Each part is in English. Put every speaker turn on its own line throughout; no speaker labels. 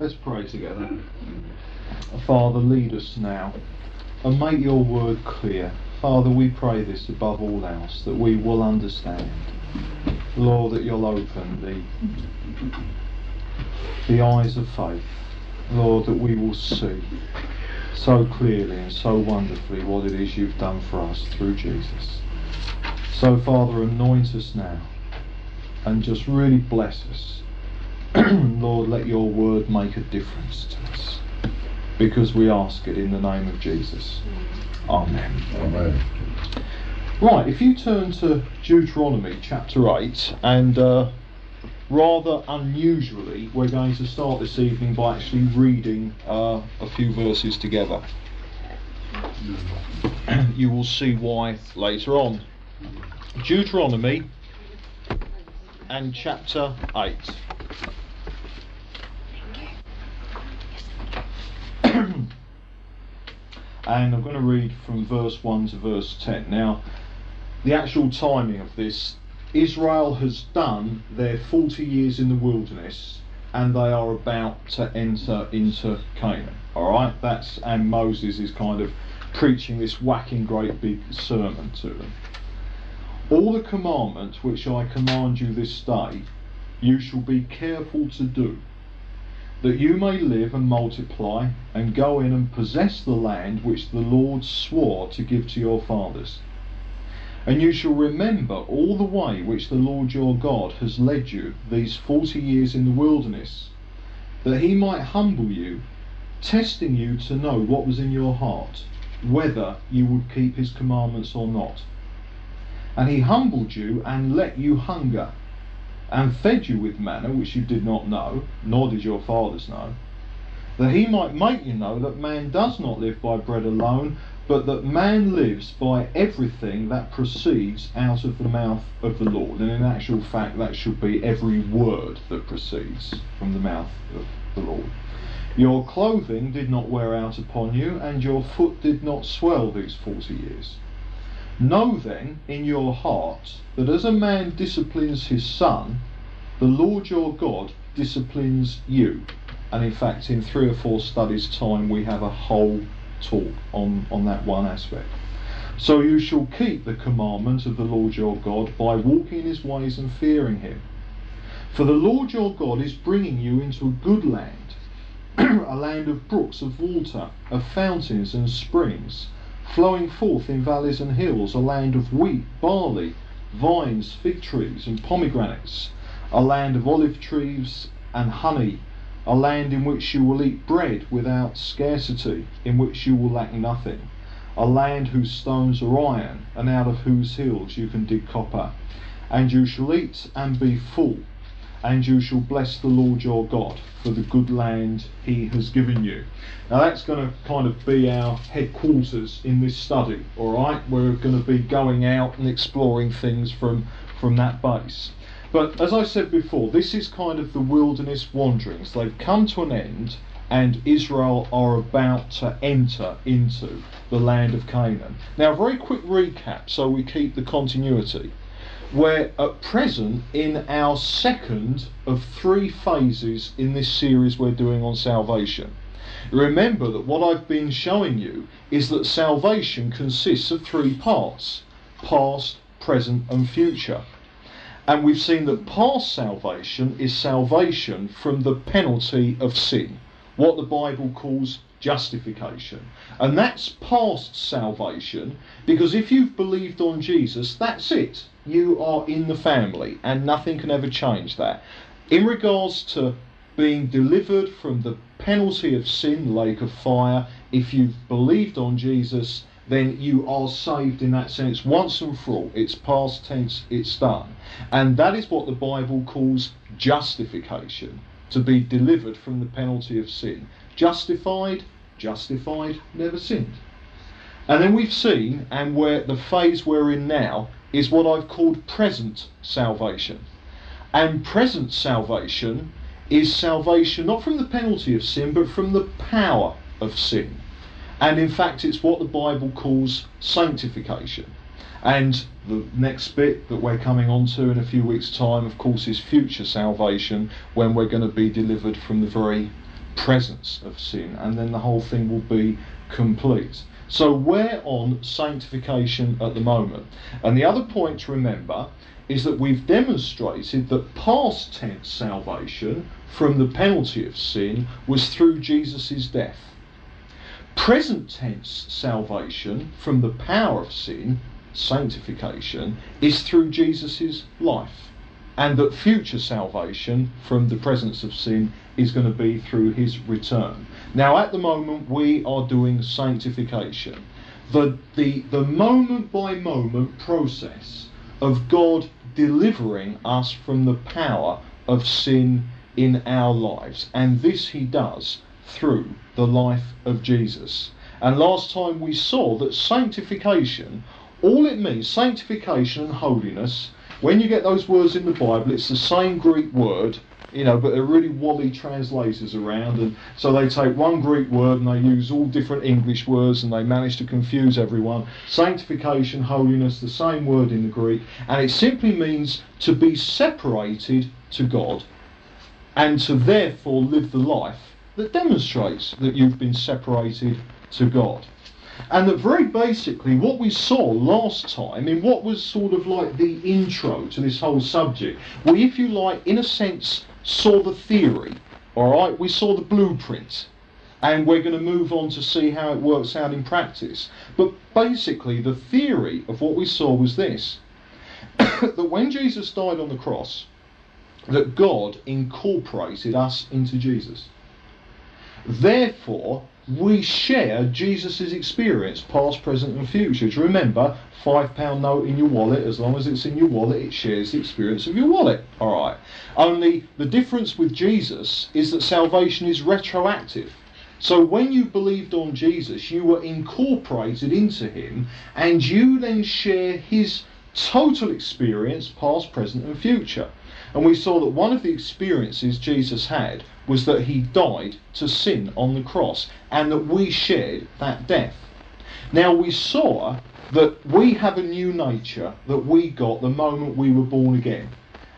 Let's pray together. Father, lead us now and make your word clear. Father, we pray this above all else, that we will understand. Lord, that you'll open the, the eyes of faith. Lord, that we will see so clearly and so wonderfully what it is you've done for us through Jesus. So, Father, anoint us now and just really bless us. Lord, let your word make a difference to us because we ask it in the name of Jesus. Amen.
Amen.
Right, if you turn to Deuteronomy chapter 8, and uh, rather unusually, we're going to start this evening by actually reading uh, a few verses together. you will see why later on. Deuteronomy and chapter 8. and I'm going to read from verse 1 to verse 10. Now, the actual timing of this Israel has done their 40 years in the wilderness and they are about to enter into Canaan. Alright, that's and Moses is kind of preaching this whacking great big sermon to them. All the commandments which I command you this day, you shall be careful to do that you may live and multiply, and go in and possess the land which the Lord swore to give to your fathers. And you shall remember all the way which the Lord your God has led you these forty years in the wilderness, that he might humble you, testing you to know what was in your heart, whether you would keep his commandments or not. And he humbled you and let you hunger and fed you with manna which you did not know, nor did your fathers know, that he might make you know that man does not live by bread alone, but that man lives by everything that proceeds out of the mouth of the Lord. And in actual fact, that should be every word that proceeds from the mouth of the Lord. Your clothing did not wear out upon you, and your foot did not swell these forty years. Know then in your heart that as a man disciplines his son, the Lord your God disciplines you. And in fact, in three or four studies' time, we have a whole talk on, on that one aspect. So you shall keep the commandment of the Lord your God by walking in his ways and fearing him. For the Lord your God is bringing you into a good land, a land of brooks of water, of fountains and springs flowing forth in valleys and hills, a land of wheat, barley, vines, fig trees, and pomegranates, a land of olive trees and honey, a land in which you will eat bread without scarcity, in which you will lack nothing, a land whose stones are iron, and out of whose hills you can dig copper. And you shall eat and be full, and you shall bless the Lord your God for the good land he has given you. Now that's going to kind of be our headquarters in this study, all right? We're going to be going out and exploring things from, from that base. But as I said before, this is kind of the wilderness wanderings. They've come to an end, and Israel are about to enter into the land of Canaan. Now, a very quick recap so we keep the continuity we're at present in our second of three phases in this series we're doing on salvation. Remember that what I've been showing you is that salvation consists of three parts past, present, and future. And we've seen that past salvation is salvation from the penalty of sin, what the Bible calls justification. And that's past salvation because if you've believed on Jesus, that's it you are in the family, and nothing can ever change that. In regards to being delivered from the penalty of sin, lake of fire, if you've believed on Jesus, then you are saved in that sense once and for all. It's past tense, it's done. And that is what the Bible calls justification to be delivered from the penalty of sin. Justified, justified, never sinned. And then we've seen, and where the phase we're in now is what I've called present salvation. And present salvation is salvation not from the penalty of sin, but from the power of sin. And in fact, it's what the Bible calls sanctification. And the next bit that we're coming on to in a few weeks' time, of course, is future salvation when we're going to be delivered from the very presence of sin, and then the whole thing will be complete. So we're on sanctification at the moment. And the other point to remember is that we've demonstrated that past tense salvation from the penalty of sin was through Jesus' death. Present tense salvation from the power of sin, sanctification, is through Jesus' life and that future salvation from the presence of sin is going to be through his return. Now, at the moment, we are doing sanctification. The, the, the moment by moment process of God delivering us from the power of sin in our lives. And this he does through the life of Jesus. And last time we saw that sanctification, all it means, sanctification and holiness, when you get those words in the Bible, it's the same Greek word, you know, but they're really wally translators around, and so they take one Greek word and they use all different English words, and they manage to confuse everyone. Sanctification, holiness, the same word in the Greek, and it simply means to be separated to God, and to therefore live the life that demonstrates that you've been separated to God. And that very basically, what we saw last time, in what was sort of like the intro to this whole subject, we, if you like, in a sense, saw the theory. All right, we saw the blueprint, and we're going to move on to see how it works out in practice. But basically, the theory of what we saw was this that when Jesus died on the cross, that God incorporated us into Jesus. Therefore, we share Jesus' experience, past, present, and future. To remember, five pound note in your wallet, as long as it's in your wallet, it shares the experience of your wallet. All right. Only the difference with Jesus is that salvation is retroactive. So when you believed on Jesus, you were incorporated into him, and you then share his total experience, past, present, and future. And we saw that one of the experiences Jesus had was that he died to sin on the cross and that we shared that death. Now we saw that we have a new nature that we got the moment we were born again.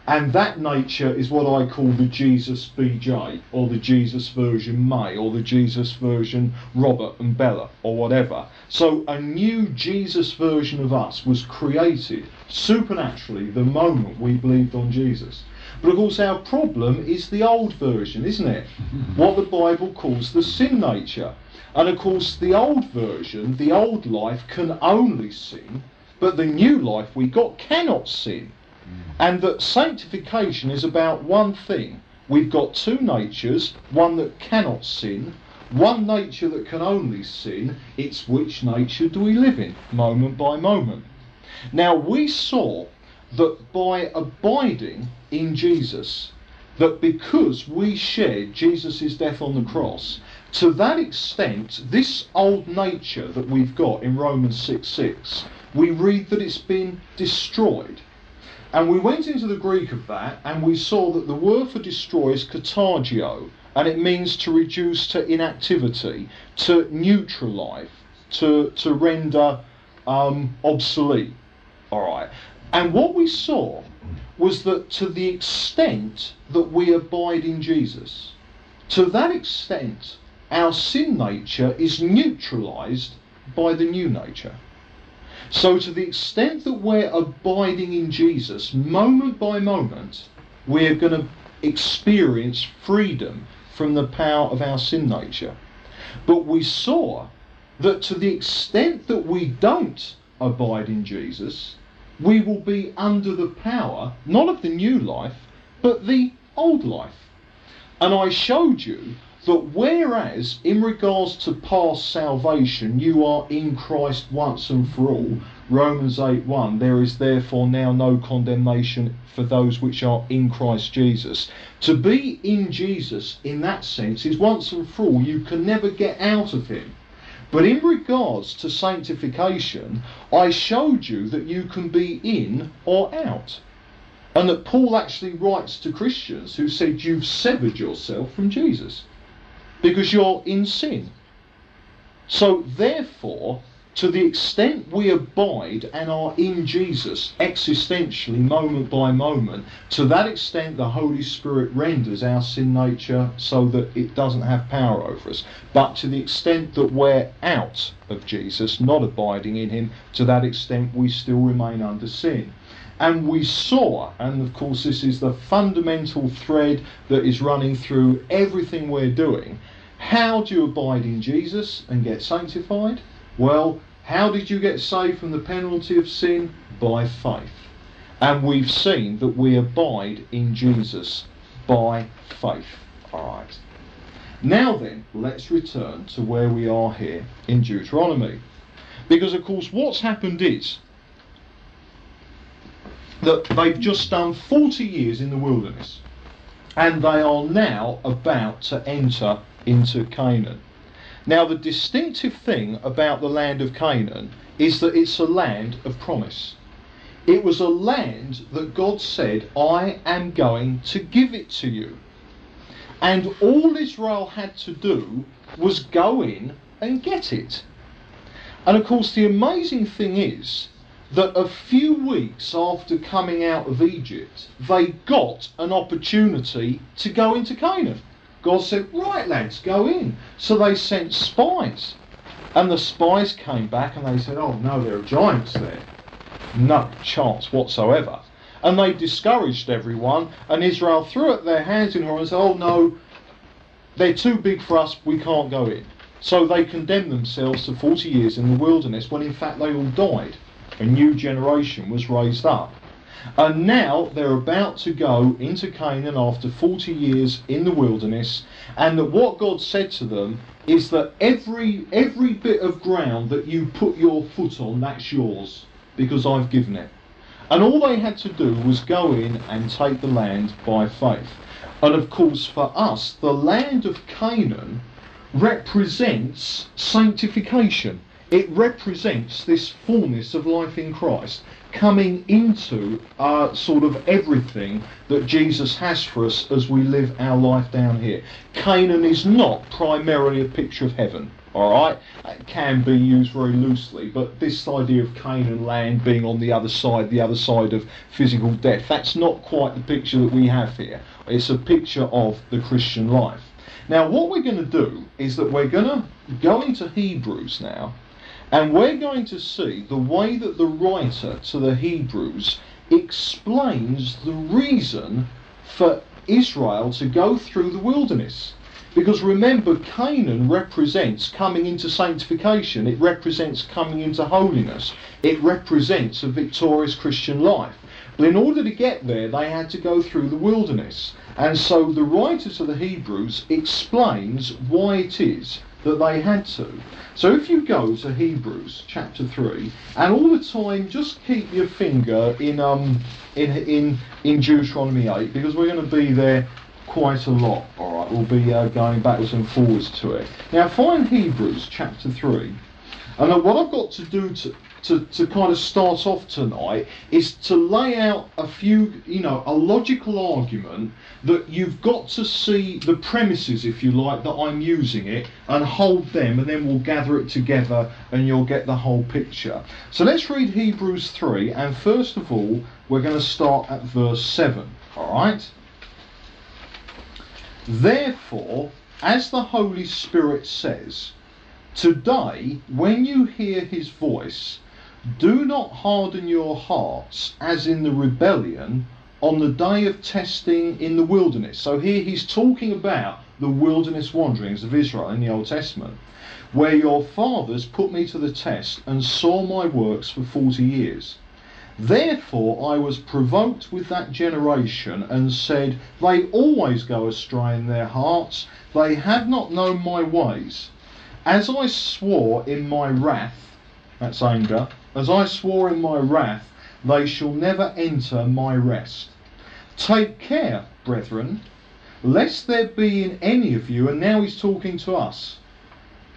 And that nature is what I call the Jesus BJ, or the Jesus version May, or the Jesus version Robert and Bella, or whatever. So a new Jesus version of us was created supernaturally the moment we believed on Jesus. But of course, our problem is the old version, isn't it? What the Bible calls the sin nature. And of course, the old version, the old life, can only sin, but the new life we got cannot sin. Mm. And that sanctification is about one thing. We've got two natures, one that cannot sin, one nature that can only sin. It's which nature do we live in, moment by moment. Now, we saw that by abiding in Jesus, that because we shared Jesus' death on the cross, to that extent, this old nature that we've got in Romans 6 6, we read that it's been destroyed. And we went into the Greek of that and we saw that the word for destroy is katargio, and it means to reduce to inactivity, to neutralize, to, to render um, obsolete. All right. And what we saw was that to the extent that we abide in Jesus, to that extent, our sin nature is neutralized by the new nature. So, to the extent that we're abiding in Jesus, moment by moment, we're going to experience freedom from the power of our sin nature. But we saw that to the extent that we don't abide in Jesus, we will be under the power, not of the new life, but the old life. And I showed you that whereas in regards to past salvation you are in Christ once and for all, Romans 8 1, there is therefore now no condemnation for those which are in Christ Jesus. To be in Jesus in that sense is once and for all, you can never get out of him. But in regards to sanctification, I showed you that you can be in or out. And that Paul actually writes to Christians who said you've severed yourself from Jesus because you're in sin. So, therefore, to the extent we abide and are in Jesus existentially, moment by moment, to that extent the Holy Spirit renders our sin nature so that it doesn't have power over us. But to the extent that we're out of Jesus, not abiding in Him, to that extent we still remain under sin. And we saw, and of course, this is the fundamental thread that is running through everything we're doing. How do you abide in Jesus and get sanctified? Well, how did you get saved from the penalty of sin? By faith. And we've seen that we abide in Jesus by faith. Alright. Now then, let's return to where we are here in Deuteronomy. Because, of course, what's happened is that they've just done 40 years in the wilderness and they are now about to enter into Canaan. Now, the distinctive thing about the land of Canaan is that it's a land of promise. It was a land that God said, I am going to give it to you. And all Israel had to do was go in and get it. And of course, the amazing thing is that a few weeks after coming out of Egypt, they got an opportunity to go into Canaan. God said, Right, lads, go in. So they sent spies. And the spies came back and they said, Oh, no, there are giants there. No chance whatsoever. And they discouraged everyone, and Israel threw up their hands in horror and said, Oh, no, they're too big for us, we can't go in. So they condemned themselves to 40 years in the wilderness when in fact they all died. A new generation was raised up. And now they're about to go into Canaan after 40 years in the wilderness, and that what God said to them is that every every bit of ground that you put your foot on, that's yours, because I've given it. And all they had to do was go in and take the land by faith. And of course, for us, the land of Canaan represents sanctification. It represents this fullness of life in Christ coming into uh, sort of everything that Jesus has for us as we live our life down here. Canaan is not primarily a picture of heaven. All right, it can be used very loosely, but this idea of Canaan land being on the other side, the other side of physical death, that's not quite the picture that we have here. It's a picture of the Christian life. Now, what we're going to do is that we're going to go into Hebrews now, and we're going to see the way that the writer to the Hebrews explains the reason for Israel to go through the wilderness. Because remember, Canaan represents coming into sanctification, it represents coming into holiness, it represents a victorious Christian life. But in order to get there, they had to go through the wilderness. And so the writer to the Hebrews explains why it is that they had to. So if you go to Hebrews chapter three, and all the time just keep your finger in um in in in Deuteronomy eight because we're going to be there quite a lot. All right, we'll be uh, going backwards and forwards to it. Now find Hebrews chapter three, and what I've got to do to to, to kind of start off tonight is to lay out a few, you know, a logical argument that you've got to see the premises, if you like, that I'm using it and hold them, and then we'll gather it together and you'll get the whole picture. So let's read Hebrews 3, and first of all, we're going to start at verse 7. All right? Therefore, as the Holy Spirit says, Today, when you hear his voice, do not harden your hearts as in the rebellion on the day of testing in the wilderness. So here he's talking about the wilderness wanderings of Israel in the Old Testament, where your fathers put me to the test and saw my works for 40 years. Therefore I was provoked with that generation and said, They always go astray in their hearts, they have not known my ways. As I swore in my wrath, that's anger, as I swore in my wrath, they shall never enter my rest. Take care, brethren, lest there be in any of you, and now he's talking to us.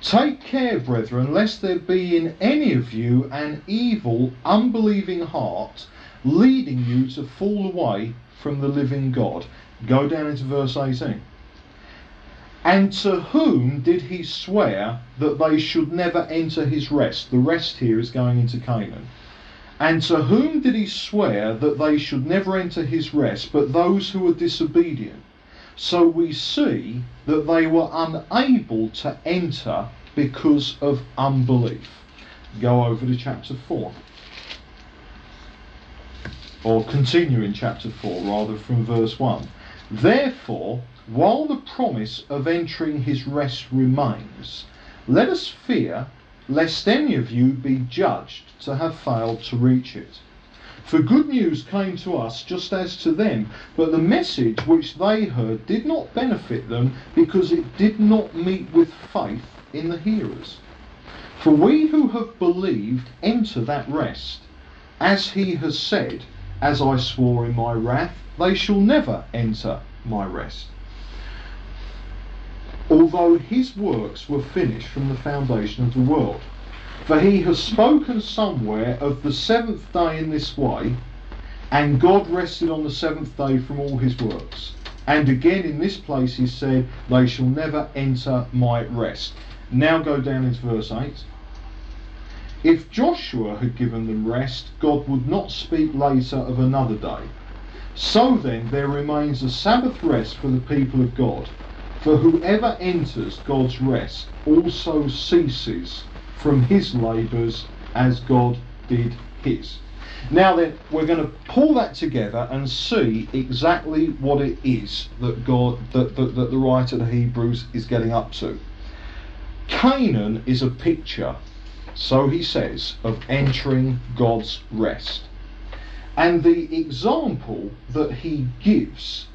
Take care, brethren, lest there be in any of you an evil, unbelieving heart, leading you to fall away from the living God. Go down into verse 18. And to whom did he swear that they should never enter his rest? The rest here is going into Canaan. And to whom did he swear that they should never enter his rest, but those who were disobedient? So we see that they were unable to enter because of unbelief. Go over to chapter 4. Or continue in chapter 4, rather, from verse 1. Therefore, while the promise of entering his rest remains, let us fear lest any of you be judged to have failed to reach it. For good news came to us just as to them, but the message which they heard did not benefit them because it did not meet with faith in the hearers. For we who have believed enter that rest, as he has said, As I swore in my wrath, they shall never enter my rest although his works were finished from the foundation of the world. For he has spoken somewhere of the seventh day in this way, and God rested on the seventh day from all his works. And again in this place he said, They shall never enter my rest. Now go down into verse 8. If Joshua had given them rest, God would not speak later of another day. So then, there remains a Sabbath rest for the people of God. For whoever enters God's rest also ceases from his labours as God did his. Now then, we're going to pull that together and see exactly what it is that God, that, that, that the writer of the Hebrews is getting up to. Canaan is a picture, so he says, of entering God's rest. And the example that he gives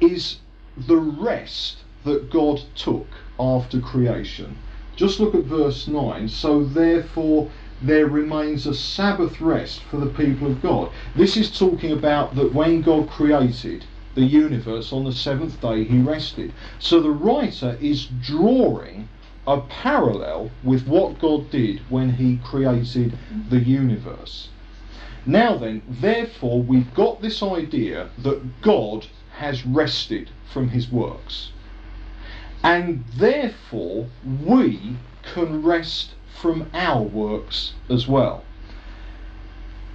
is the rest that God took after creation. Just look at verse 9. So therefore there remains a Sabbath rest for the people of God. This is talking about that when God created the universe on the seventh day he rested. So the writer is drawing a parallel with what God did when he created the universe. Now then, therefore, we've got this idea that God has rested from his works. And therefore, we can rest from our works as well.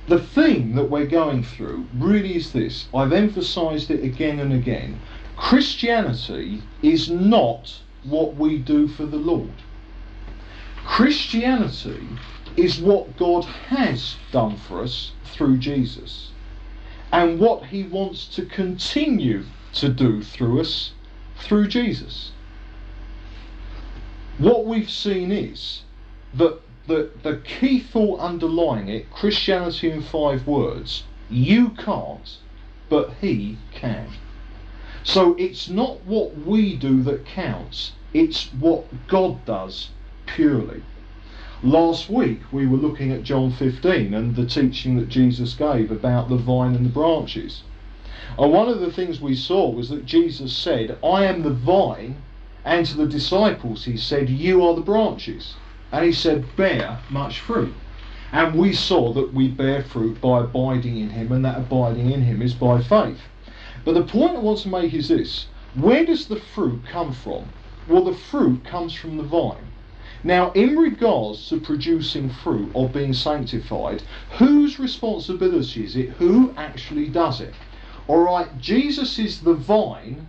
The theme that we're going through really is this. I've emphasized it again and again. Christianity is not what we do for the Lord. Christianity is what God has done for us through Jesus and what he wants to continue to do through us through Jesus. What we've seen is that the, the key thought underlying it, Christianity in five words, you can't, but he can. So it's not what we do that counts, it's what God does purely. Last week we were looking at John 15 and the teaching that Jesus gave about the vine and the branches. And one of the things we saw was that Jesus said, I am the vine, and to the disciples he said, You are the branches. And he said, Bear much fruit. And we saw that we bear fruit by abiding in him, and that abiding in him is by faith. But the point I want to make is this where does the fruit come from? Well, the fruit comes from the vine. Now, in regards to producing fruit or being sanctified, whose responsibility is it? Who actually does it? All right, Jesus is the vine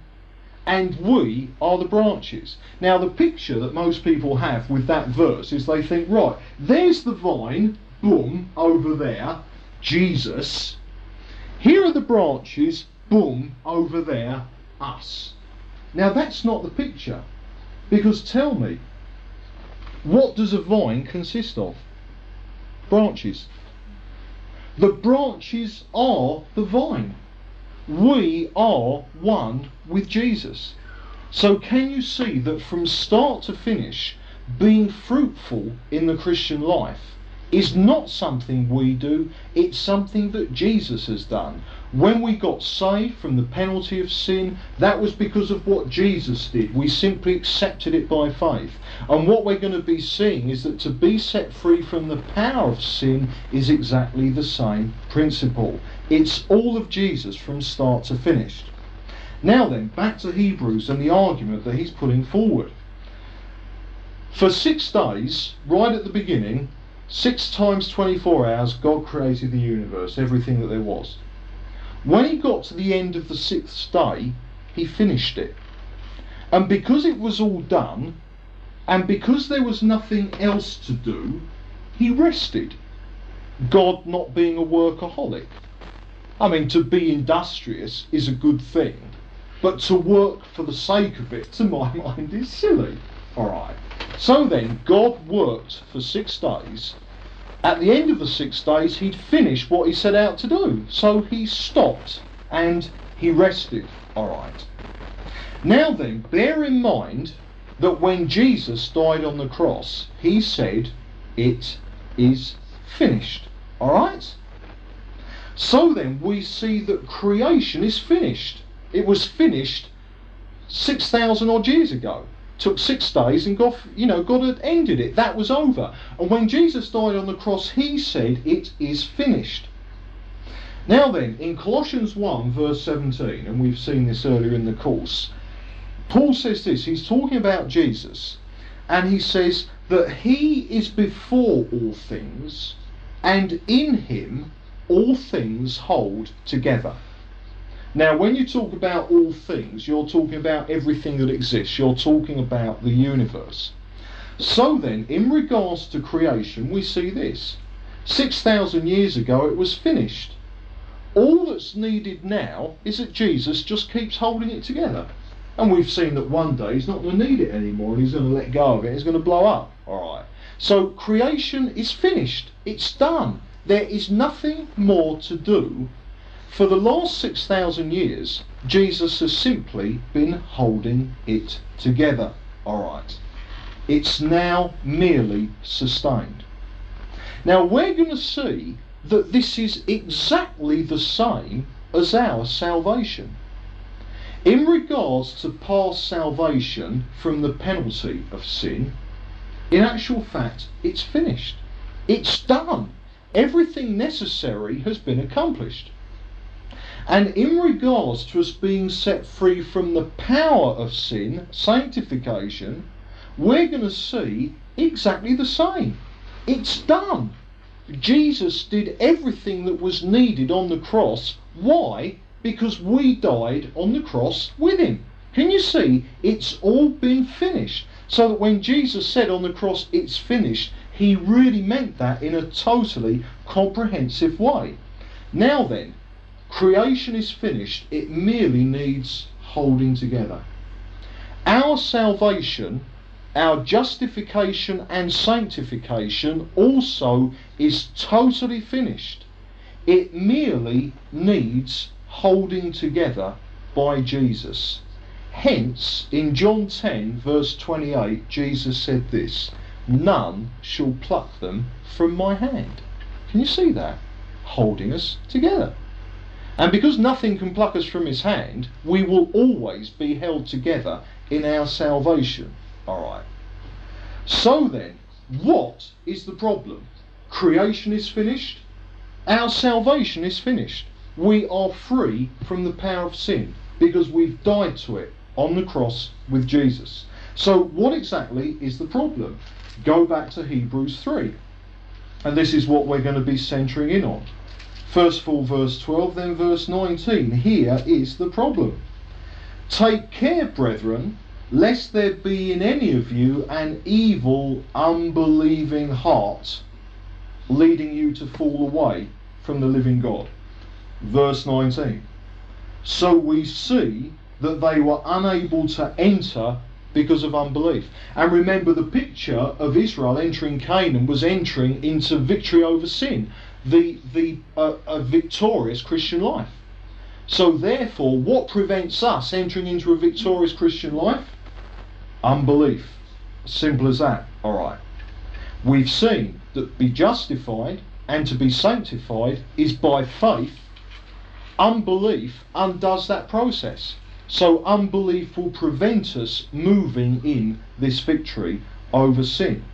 and we are the branches. Now, the picture that most people have with that verse is they think, right, there's the vine, boom, over there, Jesus. Here are the branches, boom, over there, us. Now, that's not the picture. Because tell me, what does a vine consist of? Branches. The branches are the vine. We are one with Jesus. So, can you see that from start to finish, being fruitful in the Christian life is not something we do, it's something that Jesus has done. When we got saved from the penalty of sin, that was because of what Jesus did. We simply accepted it by faith. And what we're going to be seeing is that to be set free from the power of sin is exactly the same principle. It's all of Jesus from start to finish. Now then, back to Hebrews and the argument that he's putting forward. For six days, right at the beginning, six times 24 hours, God created the universe, everything that there was. When he got to the end of the sixth day, he finished it. And because it was all done, and because there was nothing else to do, he rested. God not being a workaholic. I mean, to be industrious is a good thing, but to work for the sake of it, to my mind, is silly. Alright. So then, God worked for six days. At the end of the six days, he'd finished what he set out to do. So he stopped and he rested. Alright. Now then, bear in mind that when Jesus died on the cross, he said, It is finished. Alright? So then, we see that creation is finished. It was finished 6,000 odd years ago. Took six days and God, you know, God had ended it. That was over. And when Jesus died on the cross, he said, It is finished. Now then, in Colossians 1, verse 17, and we've seen this earlier in the course, Paul says this. He's talking about Jesus, and he says that he is before all things, and in him all things hold together. Now, when you talk about all things, you're talking about everything that exists, you're talking about the universe. So then, in regards to creation, we see this 6,000 years ago it was finished. All that's needed now is that Jesus just keeps holding it together. And we've seen that one day he's not going to need it anymore and he's going to let go of it, it's going to blow up. Alright. So creation is finished, it's done. There is nothing more to do. For the last 6,000 years, Jesus has simply been holding it together. Alright. It's now merely sustained. Now we're going to see that this is exactly the same as our salvation. In regards to past salvation from the penalty of sin, in actual fact, it's finished. It's done. Everything necessary has been accomplished. And in regards to us being set free from the power of sin, sanctification, we're going to see exactly the same. It's done. Jesus did everything that was needed on the cross. Why? Because we died on the cross with him. Can you see? It's all been finished. So that when Jesus said on the cross, it's finished, he really meant that in a totally comprehensive way. Now then, creation is finished, it merely needs holding together. Our salvation, our justification and sanctification also is totally finished. It merely needs holding together by Jesus. Hence, in John 10, verse 28, Jesus said this None shall pluck them from my hand. Can you see that? Holding us together. And because nothing can pluck us from his hand, we will always be held together in our salvation. Alright. So then, what is the problem? Creation is finished. Our salvation is finished. We are free from the power of sin because we've died to it on the cross with Jesus. So, what exactly is the problem? Go back to Hebrews 3. And this is what we're going to be centering in on. First of all, verse 12, then verse 19. Here is the problem. Take care, brethren, lest there be in any of you an evil, unbelieving heart leading you to fall away from the living God. Verse 19. So we see that they were unable to enter because of unbelief. And remember, the picture of Israel entering Canaan was entering into victory over sin, the, the uh, a victorious Christian life. So, therefore, what prevents us entering into a victorious Christian life? Unbelief. Simple as that. All right. We've seen that to be justified and to be sanctified is by faith. Unbelief undoes that process. So unbelief will prevent us moving in this victory over sin.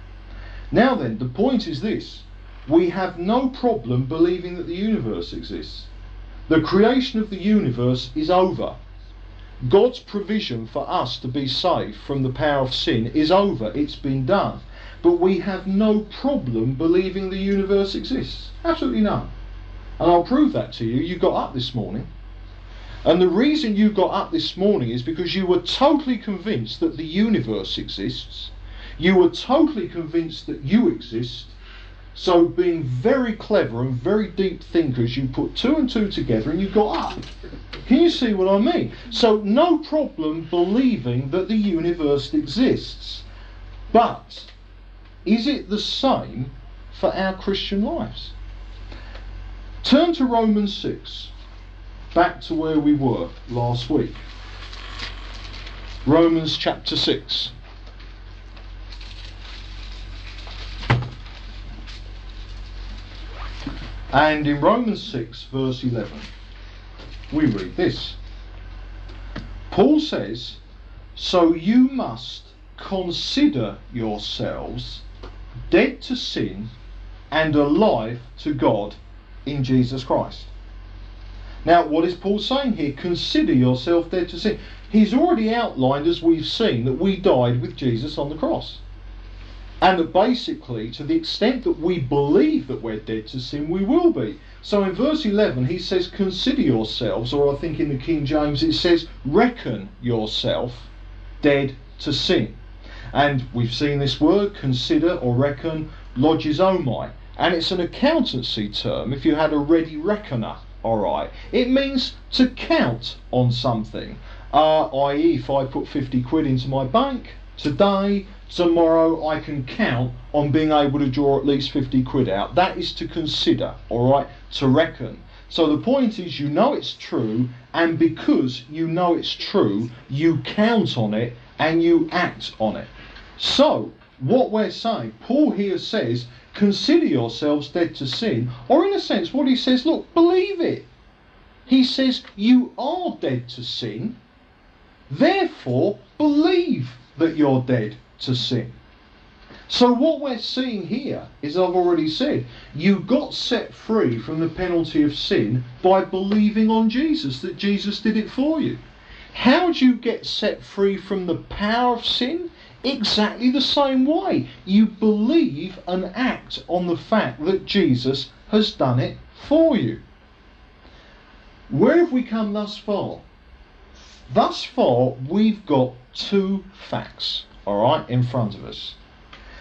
Now then, the point is this. We have no problem believing that the universe exists. The creation of the universe is over. God's provision for us to be saved from the power of sin is over, it's been done. But we have no problem believing the universe exists. Absolutely none. And I'll prove that to you. You got up this morning. And the reason you got up this morning is because you were totally convinced that the universe exists. You were totally convinced that you exist. So, being very clever and very deep thinkers, you put two and two together and you got up. Ah, can you see what I mean? So, no problem believing that the universe exists. But, is it the same for our Christian lives? Turn to Romans 6, back to where we were last week. Romans chapter 6. And in Romans 6, verse 11, we read this. Paul says, So you must consider yourselves dead to sin and alive to God in Jesus Christ. Now, what is Paul saying here? Consider yourself dead to sin. He's already outlined, as we've seen, that we died with Jesus on the cross. And basically, to the extent that we believe that we're dead to sin, we will be. So in verse 11, he says, Consider yourselves, or I think in the King James it says, Reckon yourself dead to sin. And we've seen this word, consider or reckon, logizomai. And it's an accountancy term if you had a ready reckoner, alright. It means to count on something. Uh, i.e., if I put 50 quid into my bank today, tomorrow I can count on being able to draw at least 50 quid out. That is to consider, alright, to reckon. So the point is, you know it's true, and because you know it's true, you count on it and you act on it. So, what we're saying, Paul here says, consider yourselves dead to sin, or in a sense, what he says, look, believe it. He says, you are dead to sin, therefore believe that you're dead to sin. So what we're seeing here is I've already said, you got set free from the penalty of sin by believing on Jesus, that Jesus did it for you. How do you get set free from the power of sin? Exactly the same way. You believe and act on the fact that Jesus has done it for you. Where have we come thus far? Thus far, we've got two facts all right, in front of us.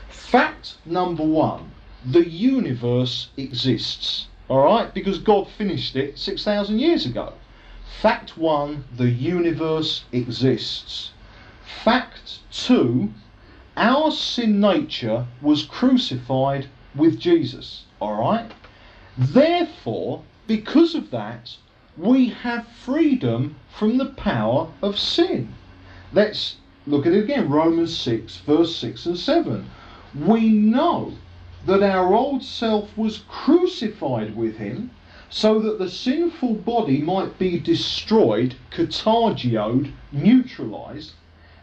Fact number one the universe exists, all right, because God finished it 6,000 years ago. Fact one the universe exists. Fact two our sin nature was crucified with Jesus, all right? Therefore, because of that, we have freedom from the power of sin. Let's Look at it again, Romans 6, verse 6 and 7. We know that our old self was crucified with him so that the sinful body might be destroyed, katargioed, neutralized,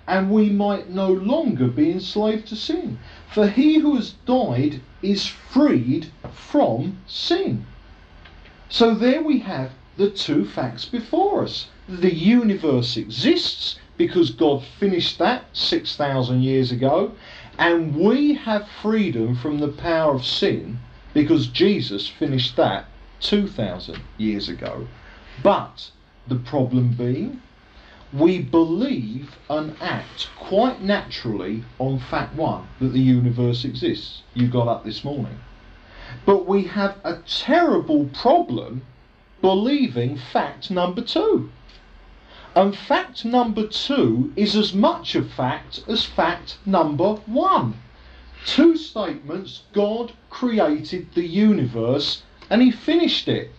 and we might no longer be enslaved to sin. For he who has died is freed from sin. So there we have the two facts before us. The universe exists because God finished that 6,000 years ago, and we have freedom from the power of sin because Jesus finished that 2,000 years ago. But the problem being, we believe and act quite naturally on fact one that the universe exists. You got up this morning. But we have a terrible problem believing fact number two. And fact number two is as much a fact as fact number one. Two statements God created the universe and He finished it.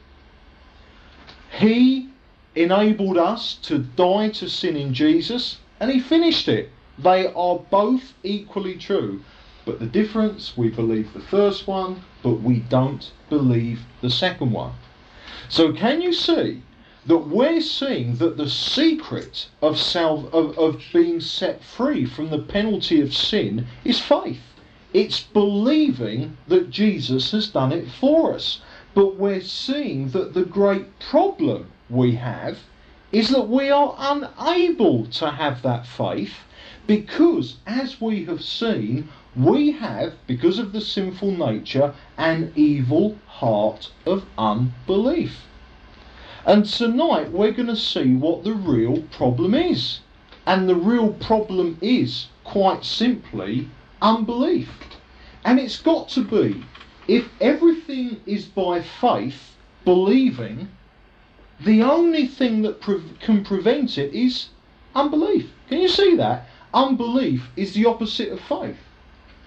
He enabled us to die to sin in Jesus and He finished it. They are both equally true. But the difference, we believe the first one, but we don't believe the second one. So can you see that we're seeing that the secret of, of, of being set free from the penalty of sin is faith. It's believing that Jesus has done it for us. But we're seeing that the great problem we have is that we are unable to have that faith because, as we have seen, we have, because of the sinful nature, an evil heart of unbelief. And tonight we're going to see what the real problem is. And the real problem is, quite simply, unbelief. And it's got to be, if everything is by faith, believing, the only thing that pre- can prevent it is unbelief. Can you see that? Unbelief is the opposite of faith.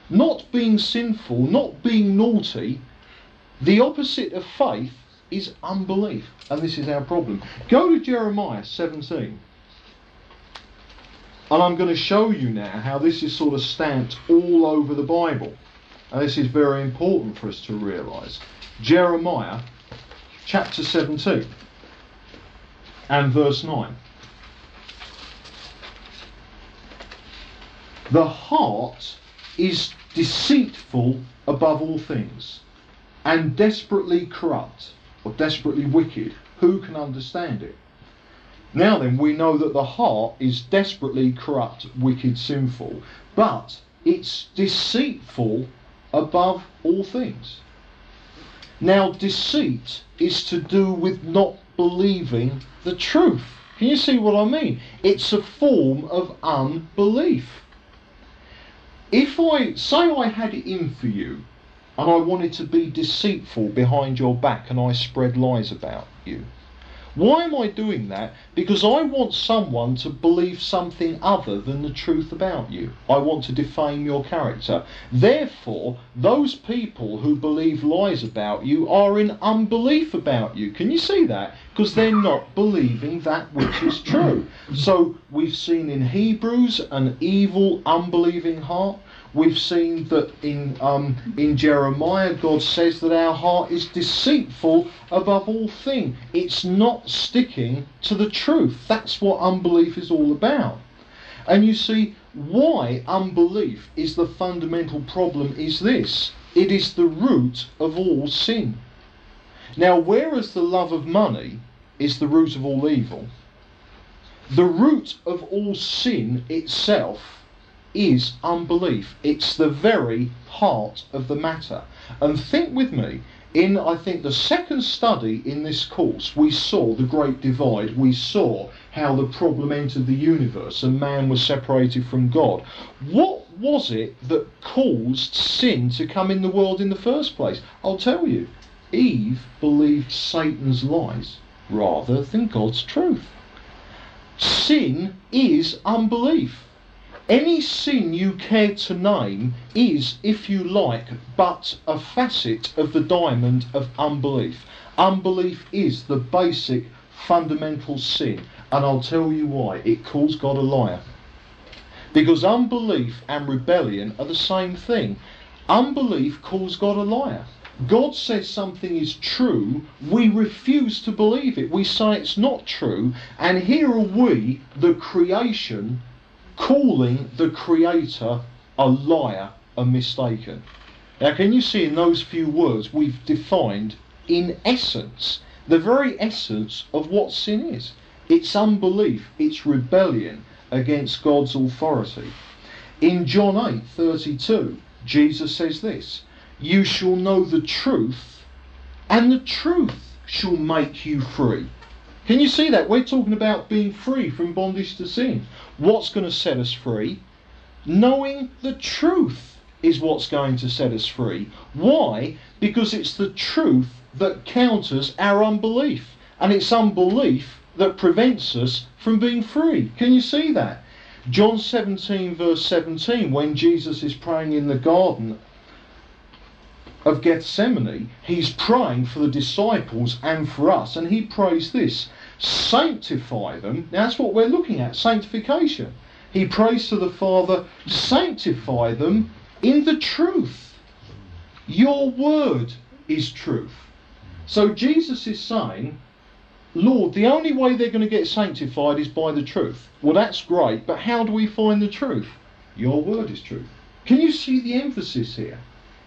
Not being sinful, not being naughty, the opposite of faith is unbelief. And this is our problem. Go to Jeremiah 17. And I'm going to show you now how this is sort of stamped all over the Bible. And this is very important for us to realise. Jeremiah chapter 17 and verse 9. The heart is deceitful above all things and desperately corrupt or desperately wicked. Who can understand it? Now then, we know that the heart is desperately corrupt, wicked, sinful, but it's deceitful above all things. Now, deceit is to do with not believing the truth. Can you see what I mean? It's a form of unbelief. If I say I had it in for you and I wanted to be deceitful behind your back and I spread lies about you, why am I doing that? Because I want someone to believe something other than the truth about you. I want to defame your character. Therefore, those people who believe lies about you are in unbelief about you. Can you see that? Because they're not believing that which is true. So we've seen in Hebrews an evil, unbelieving heart. We've seen that in um, in Jeremiah, God says that our heart is deceitful above all thing. It's not sticking to the truth. That's what unbelief is all about. And you see, why unbelief is the fundamental problem is this. It is the root of all sin. Now, whereas the love of money is the root of all evil, the root of all sin itself is unbelief. It's the very heart of the matter. And think with me, in I think the second study in this course, we saw the great divide. We saw how the problem entered the universe and man was separated from God. What was it that caused sin to come in the world in the first place? I'll tell you. Eve believed Satan's lies rather than God's truth. Sin is unbelief. Any sin you care to name is, if you like, but a facet of the diamond of unbelief. Unbelief is the basic fundamental sin, and I'll tell you why. It calls God a liar. Because unbelief and rebellion are the same thing. Unbelief calls God a liar. God says something is true, we refuse to believe it. We say it's not true, and here are we, the creation, calling the Creator a liar and mistaken. Now, can you see in those few words we've defined, in essence, the very essence of what sin is? It's unbelief, it's rebellion against God's authority. In John 8 32, Jesus says this You shall know the truth, and the truth shall make you free. Can you see that? We're talking about being free from bondage to sin. What's going to set us free? Knowing the truth is what's going to set us free. Why? Because it's the truth that counters our unbelief. And it's unbelief that prevents us from being free. Can you see that? John 17, verse 17, when Jesus is praying in the garden of Gethsemane, he's praying for the disciples and for us, and he prays this sanctify them. Now that's what we're looking at sanctification. He prays to the Father, sanctify them in the truth. Your word is truth. So Jesus is saying, Lord, the only way they're going to get sanctified is by the truth. Well, that's great, but how do we find the truth? Your word is truth. Can you see the emphasis here?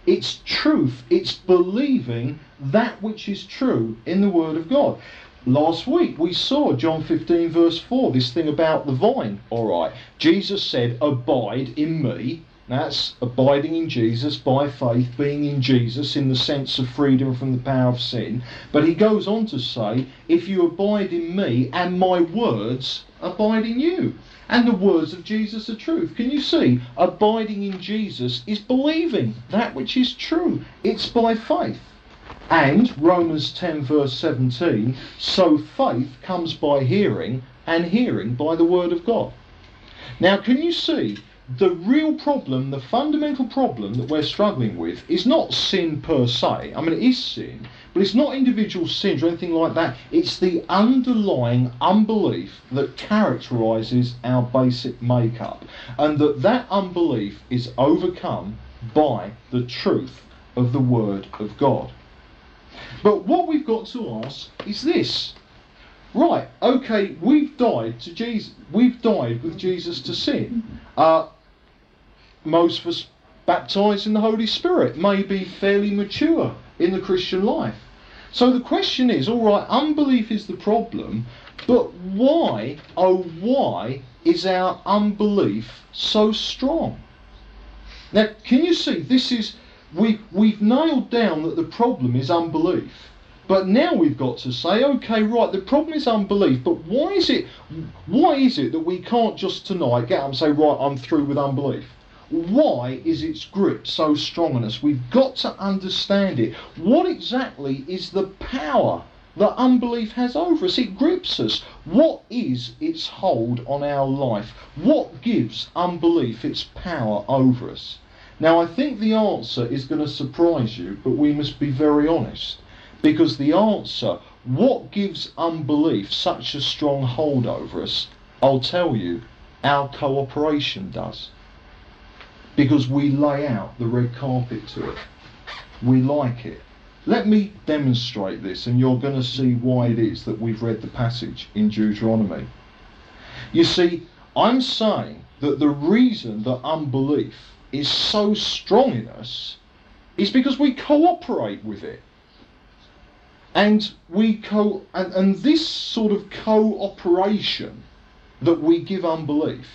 It's truth, it's believing that which is true in the Word of God. Last week we saw John 15 verse 4, this thing about the vine. Alright, Jesus said, Abide in me. That's abiding in Jesus by faith, being in Jesus in the sense of freedom from the power of sin. But he goes on to say, If you abide in me and my words abide in you. And the words of Jesus are truth. Can you see? Abiding in Jesus is believing that which is true. It's by faith. And Romans 10 verse 17, so faith comes by hearing, and hearing by the word of God. Now, can you see the real problem, the fundamental problem that we're struggling with is not sin per se. I mean, it is sin, but it's not individual sins or anything like that. It's the underlying unbelief that characterises our basic makeup, and that that unbelief is overcome by the truth of the Word of God. But what we've got to ask is this. Right, okay, we've died to Jesus. We've died with Jesus to sin. Uh, most of us baptized in the Holy Spirit may be fairly mature in the Christian life. So the question is, all right, unbelief is the problem, but why, oh why, is our unbelief so strong? Now, can you see this is we we've nailed down that the problem is unbelief. But now we've got to say, okay, right, the problem is unbelief, but why is it why is it that we can't just tonight get up and say, right, I'm through with unbelief? Why is its grip so strong on us? We've got to understand it. What exactly is the power that unbelief has over us? It grips us. What is its hold on our life? What gives unbelief its power over us? Now, I think the answer is going to surprise you, but we must be very honest. Because the answer, what gives unbelief such a strong hold over us, I'll tell you, our cooperation does because we lay out the red carpet to it. We like it. Let me demonstrate this, and you're going to see why it is that we've read the passage in Deuteronomy. You see, I'm saying that the reason that unbelief is so strong in us is because we cooperate with it. And we co and, and this sort of cooperation that we give unbelief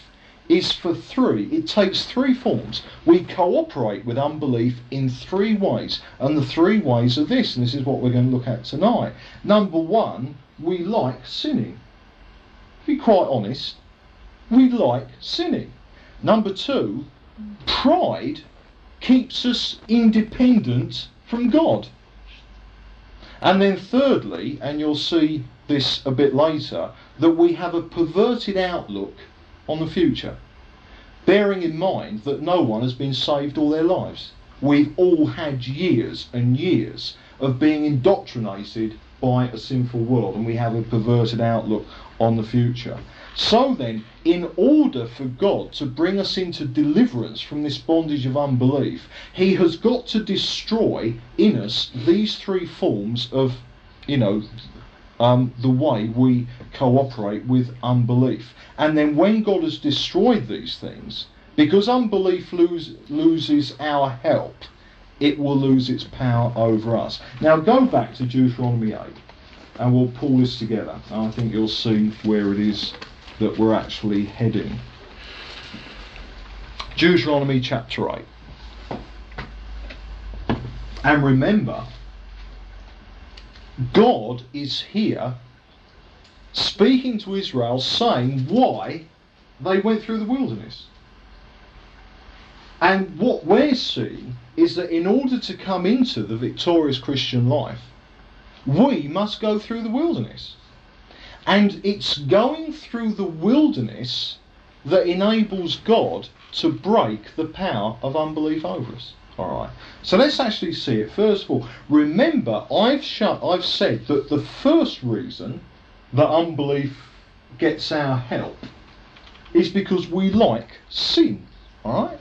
is for three. It takes three forms. We cooperate with unbelief in three ways. And the three ways are this, and this is what we're going to look at tonight. Number one, we like sinning. To be quite honest, we like sinning. Number two, pride keeps us independent from God. And then thirdly, and you'll see this a bit later, that we have a perverted outlook on the future, bearing in mind that no one has been saved all their lives. We've all had years and years of being indoctrinated by a sinful world, and we have a perverted outlook on the future. So then, in order for God to bring us into deliverance from this bondage of unbelief, He has got to destroy in us these three forms of, you know, um, the way we cooperate with unbelief. And then when God has destroyed these things, because unbelief lose, loses our help, it will lose its power over us. Now go back to Deuteronomy 8 and we'll pull this together. I think you'll see where it is that we're actually heading. Deuteronomy chapter 8. And remember, God is here speaking to Israel, saying why they went through the wilderness. And what we're seeing is that in order to come into the victorious Christian life, we must go through the wilderness. And it's going through the wilderness that enables God to break the power of unbelief over us. All right. So let's actually see it. First of all, remember I've I've said that the first reason that unbelief gets our help is because we like sin. All right.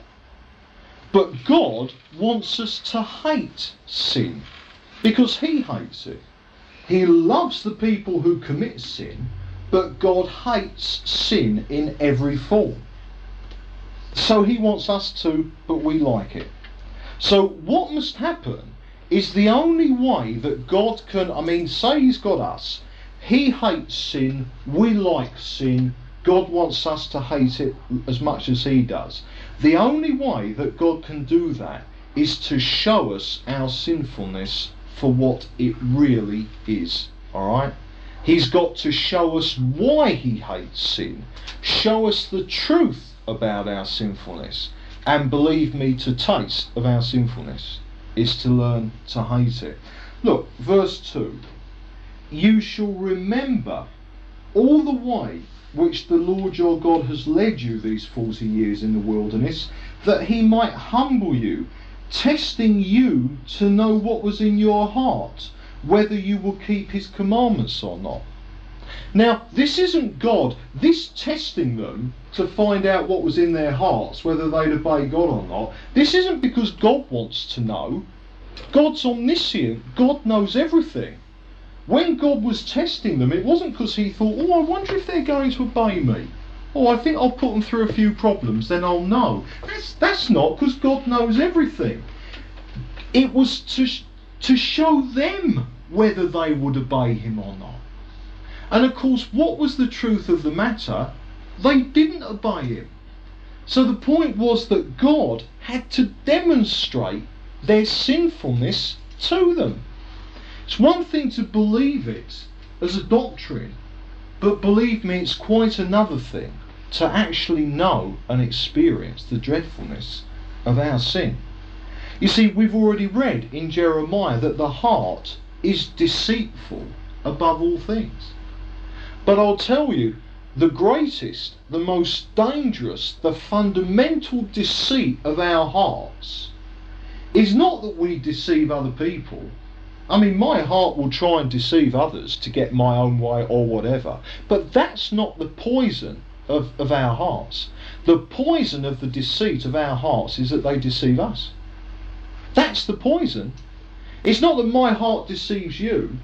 But God wants us to hate sin because He hates it. He loves the people who commit sin, but God hates sin in every form. So He wants us to, but we like it. So what must happen is the only way that God can, I mean, say He's got us, He hates sin, we like sin, God wants us to hate it as much as He does. The only way that God can do that is to show us our sinfulness for what it really is. Alright? He's got to show us why He hates sin, show us the truth about our sinfulness, and believe me, to taste of our sinfulness is to learn to hate it. Look, verse 2 You shall remember all the way which the Lord your God has led you these forty years in the wilderness, that he might humble you, testing you to know what was in your heart, whether you will keep his commandments or not. Now, this isn't God, this testing them to find out what was in their hearts, whether they'd obey God or not, this isn't because God wants to know. God's omniscient, God knows everything. When God was testing them, it wasn't because he thought, oh, I wonder if they're going to obey me. Oh, I think I'll put them through a few problems, then I'll know. That's, that's not because God knows everything. It was to, to show them whether they would obey him or not. And of course, what was the truth of the matter? They didn't obey him. So the point was that God had to demonstrate their sinfulness to them. It's one thing to believe it as a doctrine, but believe me, it's quite another thing to actually know and experience the dreadfulness of our sin. You see, we've already read in Jeremiah that the heart is deceitful above all things. But I'll tell you, the greatest, the most dangerous, the fundamental deceit of our hearts is not that we deceive other people, I mean, my heart will try and deceive others to get my own way or whatever, but that's not the poison of, of our hearts. The poison of the deceit of our hearts is that they deceive us. That's the poison. It's not that my heart deceives you,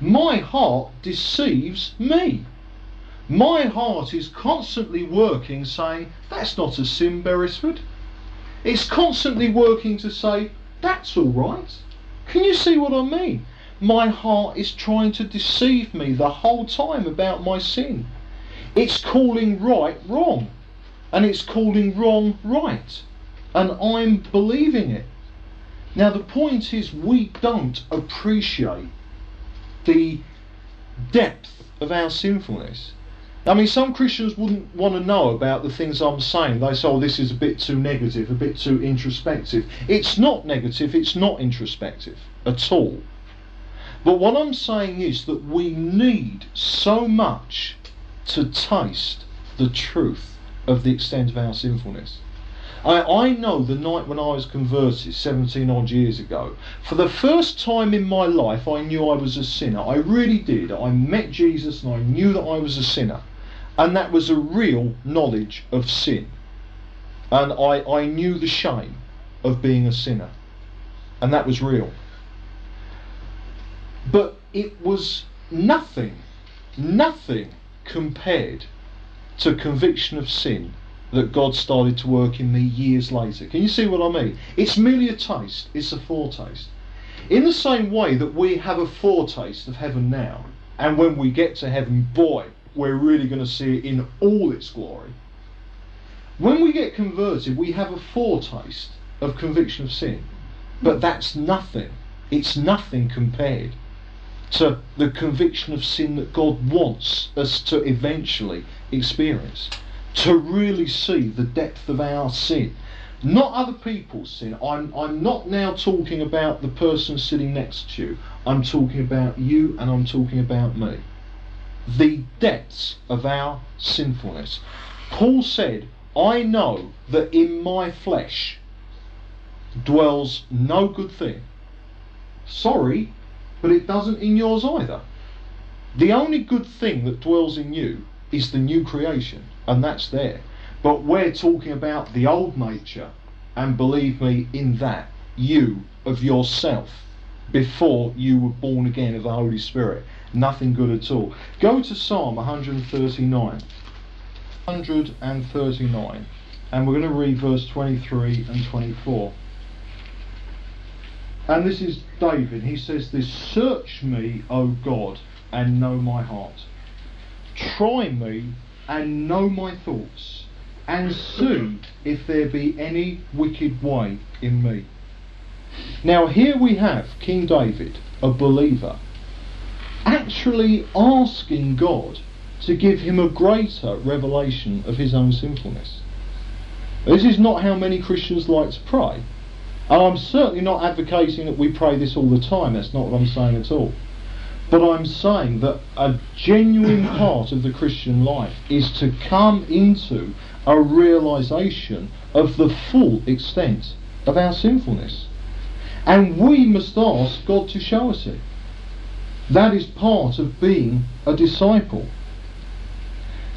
my heart deceives me. My heart is constantly working saying, that's not a sin, Beresford. It's constantly working to say, that's all right. Can you see what I mean? My heart is trying to deceive me the whole time about my sin. It's calling right wrong, and it's calling wrong right, and I'm believing it. Now, the point is, we don't appreciate the depth of our sinfulness. I mean, some Christians wouldn't want to know about the things I'm saying. They say, oh, this is a bit too negative, a bit too introspective. It's not negative, it's not introspective at all. But what I'm saying is that we need so much to taste the truth of the extent of our sinfulness. I, I know the night when I was converted 17 odd years ago, for the first time in my life, I knew I was a sinner. I really did. I met Jesus and I knew that I was a sinner and that was a real knowledge of sin. And I, I knew the shame of being a sinner, and that was real. But it was nothing, nothing compared to conviction of sin that God started to work in me years later. Can you see what I mean? It's merely a taste, it's a foretaste. In the same way that we have a foretaste of heaven now, and when we get to heaven, boy, we're really going to see it in all its glory. When we get converted, we have a foretaste of conviction of sin, but that's nothing. It's nothing compared to the conviction of sin that God wants us to eventually experience. To really see the depth of our sin. Not other people's sin. I'm, I'm not now talking about the person sitting next to you. I'm talking about you and I'm talking about me the depths of our sinfulness. Paul said, I know that in my flesh dwells no good thing. Sorry, but it doesn't in yours either. The only good thing that dwells in you is the new creation, and that's there. But we're talking about the old nature, and believe me, in that, you of yourself, before you were born again of the Holy Spirit nothing good at all. Go to Psalm 139. 139. And we're going to read verse 23 and 24. And this is David. He says this Search me, O God, and know my heart. Try me and know my thoughts, and see if there be any wicked way in me. Now, here we have King David, a believer, actually asking God to give him a greater revelation of his own sinfulness. This is not how many Christians like to pray. And I'm certainly not advocating that we pray this all the time, that's not what I'm saying at all. But I'm saying that a genuine part of the Christian life is to come into a realization of the full extent of our sinfulness. And we must ask God to show us it. That is part of being a disciple.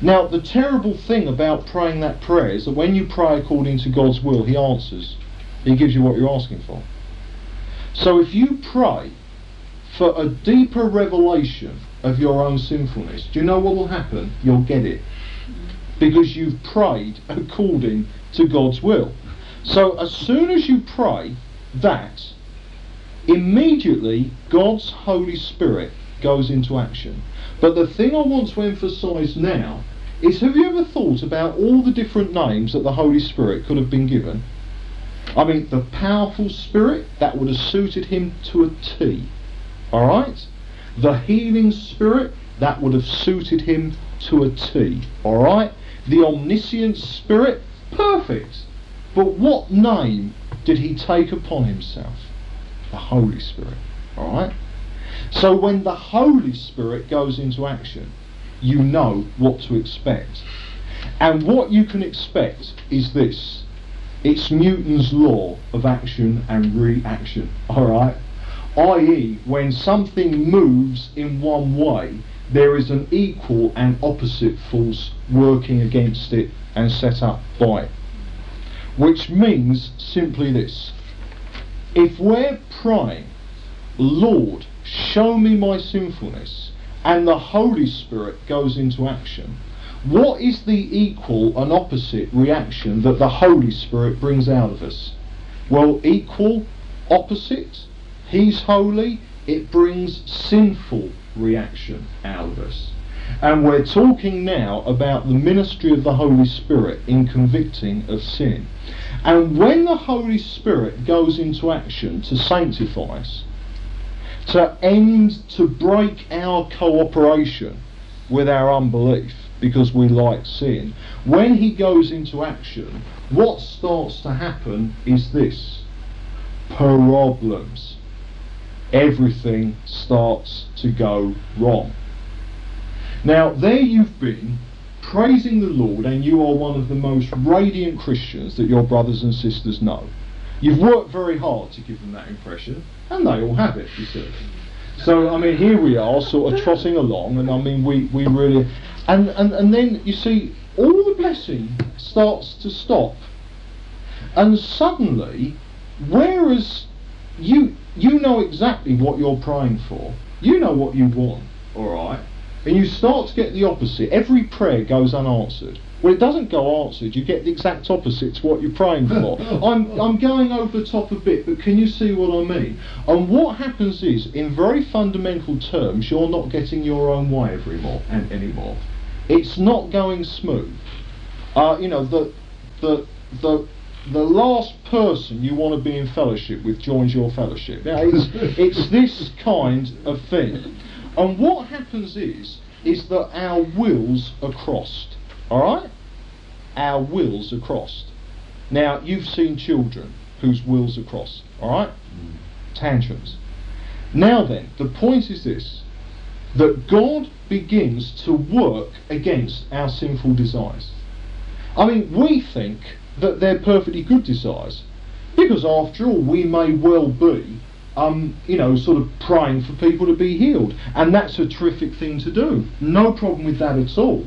Now, the terrible thing about praying that prayer is that when you pray according to God's will, He answers. He gives you what you're asking for. So if you pray for a deeper revelation of your own sinfulness, do you know what will happen? You'll get it. Because you've prayed according to God's will. So as soon as you pray that, immediately God's Holy Spirit goes into action. But the thing I want to emphasize now is have you ever thought about all the different names that the Holy Spirit could have been given? I mean, the powerful Spirit, that would have suited him to a T. Alright? The healing Spirit, that would have suited him to a T. Alright? The omniscient Spirit, perfect. But what name did he take upon himself? The Holy Spirit. Alright? So when the Holy Spirit goes into action, you know what to expect. And what you can expect is this. It's Newton's law of action and reaction. Alright? I.e., when something moves in one way, there is an equal and opposite force working against it and set up by it. Which means simply this. If we're praying, Lord, show me my sinfulness, and the Holy Spirit goes into action, what is the equal and opposite reaction that the Holy Spirit brings out of us? Well, equal, opposite, He's holy, it brings sinful reaction out of us. And we're talking now about the ministry of the Holy Spirit in convicting of sin. And when the Holy Spirit goes into action to sanctify us, to end, to break our cooperation with our unbelief because we like sin, when he goes into action, what starts to happen is this problems. Everything starts to go wrong. Now, there you've been praising the Lord, and you are one of the most radiant Christians that your brothers and sisters know. You've worked very hard to give them that impression, and they all have it, you see. So, I mean, here we are, sort of trotting along, and I mean, we, we really. And, and, and then, you see, all the blessing starts to stop. And suddenly, whereas you, you know exactly what you're praying for, you know what you want, alright? And you start to get the opposite. Every prayer goes unanswered. Well, it doesn't go answered. You get the exact opposite to what you're praying for. I'm, I'm going over the top a bit, but can you see what I mean? And what happens is, in very fundamental terms, you're not getting your own way every more, and anymore. It's not going smooth. Uh, you know, the, the, the, the last person you want to be in fellowship with joins your fellowship. It's, it's this kind of thing. And what happens is, is that our wills are crossed. Alright? Our wills are crossed. Now, you've seen children whose wills are crossed. Alright? Mm. Tantrums. Now then, the point is this that God begins to work against our sinful desires. I mean, we think that they're perfectly good desires because, after all, we may well be um, you know, sort of praying for people to be healed. And that's a terrific thing to do. No problem with that at all.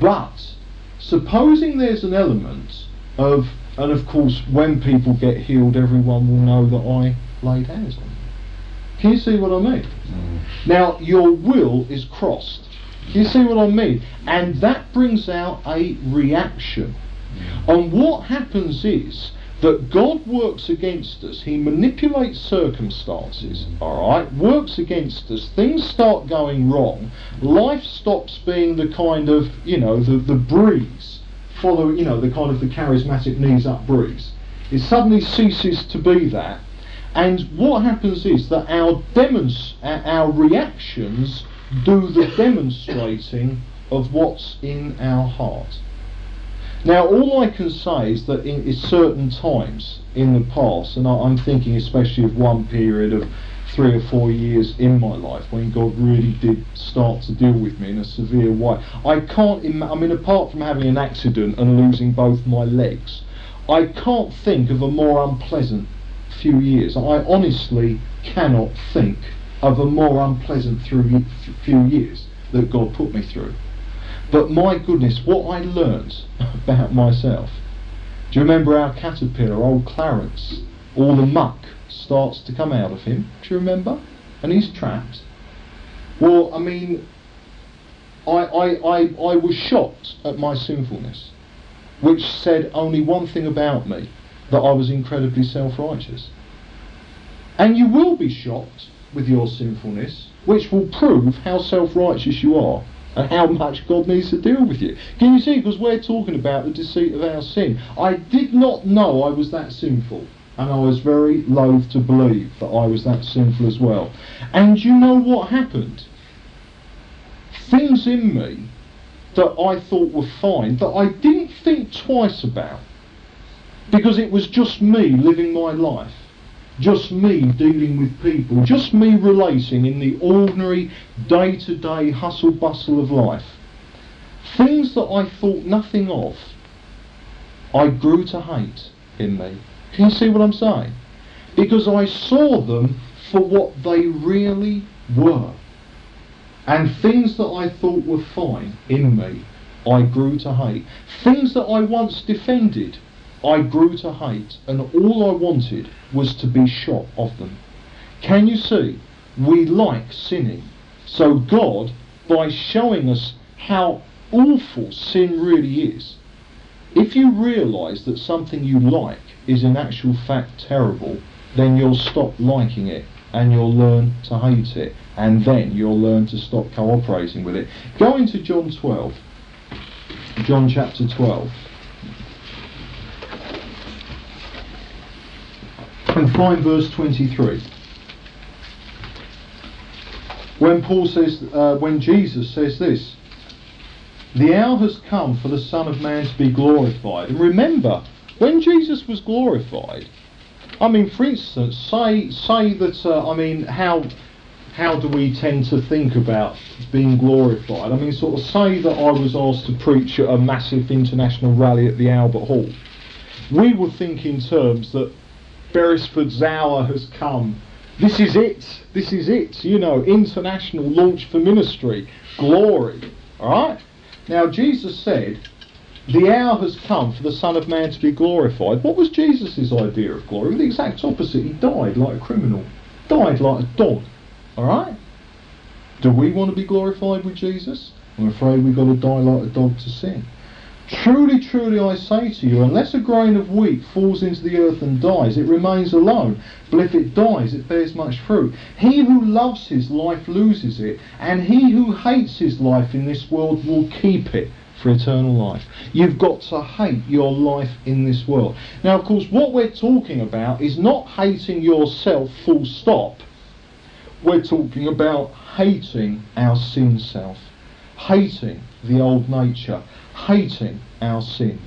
But supposing there's an element of, and of course, when people get healed, everyone will know that I laid hands on. Can you see what I mean? Mm. Now, your will is crossed. Can you see what I mean? And that brings out a reaction. Mm. And what happens is that God works against us. He manipulates circumstances, alright, works against us. Things start going wrong. Life stops being the kind of, you know, the, the breeze, follow, you know, the kind of the charismatic knees up breeze. It suddenly ceases to be that. And what happens is that our, demonst- our reactions do the demonstrating of what's in our heart. Now, all I can say is that in, in certain times in the past, and I, I'm thinking especially of one period of three or four years in my life when God really did start to deal with me in a severe way. I can't, Im- I mean, apart from having an accident and losing both my legs, I can't think of a more unpleasant few years. I honestly cannot think of a more unpleasant through, few years that God put me through. But my goodness, what I learnt about myself. Do you remember our caterpillar, old Clarence? All the muck starts to come out of him. Do you remember? And he's trapped. Well, I mean, I, I, I, I was shocked at my sinfulness, which said only one thing about me that I was incredibly self righteous. And you will be shocked with your sinfulness, which will prove how self righteous you are and how much God needs to deal with you. Can you see? Because we're talking about the deceit of our sin. I did not know I was that sinful. And I was very loath to believe that I was that sinful as well. And you know what happened? Things in me that I thought were fine, that I didn't think twice about. Because it was just me living my life just me dealing with people, just me relating in the ordinary day to day hustle bustle of life. Things that I thought nothing of, I grew to hate in me. Can you see what I'm saying? Because I saw them for what they really were. And things that I thought were fine in me, I grew to hate. Things that I once defended, I grew to hate, and all I wanted was to be shot of them. Can you see? We like sinning. So God, by showing us how awful sin really is, if you realise that something you like is in actual fact terrible, then you'll stop liking it and you'll learn to hate it and then you'll learn to stop cooperating with it. Go into John 12. John chapter 12. And find verse 23. When Paul says, uh, when Jesus says this, the hour has come for the Son of Man to be glorified. And remember, when Jesus was glorified, I mean, for instance, say say that uh, I mean, how how do we tend to think about being glorified? I mean, sort of say that I was asked to preach at a massive international rally at the Albert Hall. We would think in terms that Beresford's hour has come. This is it. This is it. You know, international launch for ministry. Glory. Alright? Now, Jesus said, the hour has come for the Son of Man to be glorified. What was Jesus' idea of glory? The exact opposite. He died like a criminal. Died like a dog. Alright? Do we want to be glorified with Jesus? I'm afraid we've got to die like a dog to sin. Truly, truly, I say to you, unless a grain of wheat falls into the earth and dies, it remains alone. But if it dies, it bears much fruit. He who loves his life loses it, and he who hates his life in this world will keep it for eternal life. You've got to hate your life in this world. Now, of course, what we're talking about is not hating yourself full stop. We're talking about hating our sin self, hating the old nature, hating our sin.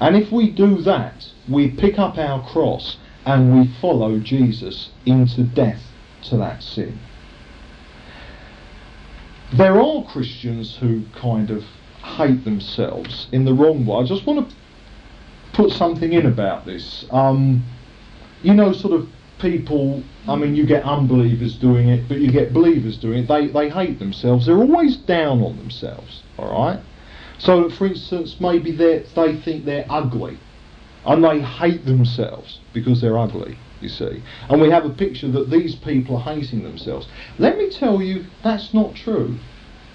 And if we do that, we pick up our cross and we follow Jesus into death to that sin. There are Christians who kind of hate themselves in the wrong way. I just want to put something in about this. Um, you know, sort of people, I mean, you get unbelievers doing it, but you get believers doing it. They, they hate themselves. They're always down on themselves, all right? So, for instance, maybe they they think they're ugly, and they hate themselves because they're ugly. You see, and we have a picture that these people are hating themselves. Let me tell you, that's not true.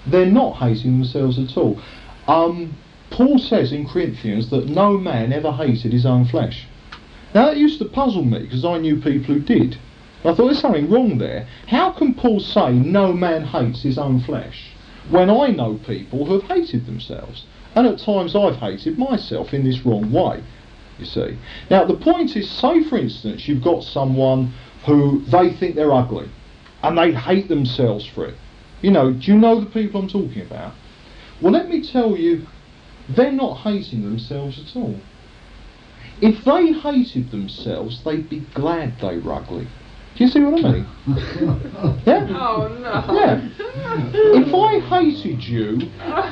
They're not hating themselves at all. Um, Paul says in Corinthians that no man ever hated his own flesh. Now that used to puzzle me because I knew people who did. I thought there's something wrong there. How can Paul say no man hates his own flesh when I know people who have hated themselves? And at times I've hated myself in this wrong way, you see. Now the point is, say for instance, you've got someone who they think they're ugly and they hate themselves for it. You know, do you know the people I'm talking about? Well, let me tell you, they're not hating themselves at all. If they hated themselves, they'd be glad they were ugly. Do you see what I mean?
yeah? Oh no.
Yeah. If I hated you,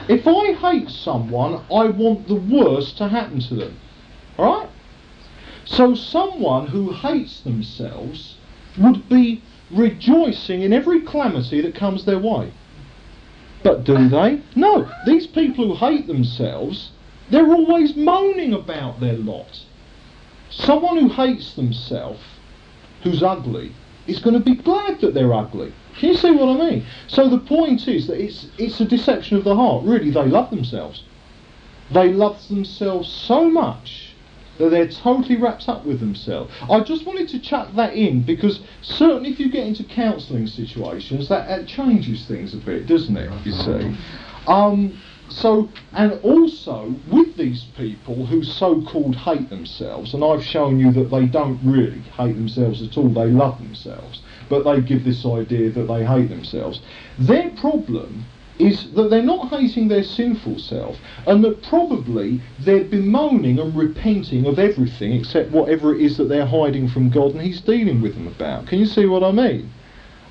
if I hate someone, I want the worst to happen to them. Alright? So someone who hates themselves would be rejoicing in every calamity that comes their way. But do they? No. These people who hate themselves, they're always moaning about their lot. Someone who hates themselves, who's ugly, is going to be glad that they're ugly. Can you see what I mean? So the point is that it's it's a deception of the heart. Really, they love themselves. They love themselves so much that they're totally wrapped up with themselves. I just wanted to chuck that in because certainly if you get into counselling situations, that, that, changes things a bit, doesn't it? You see. Um, so, and also with these people who so-called hate themselves, and I've shown you that they don't really hate themselves at all, they love themselves, but they give this idea that they hate themselves. Their problem is that they're not hating their sinful self, and that probably they're bemoaning and repenting of everything except whatever it is that they're hiding from God and He's dealing with them about. Can you see what I mean?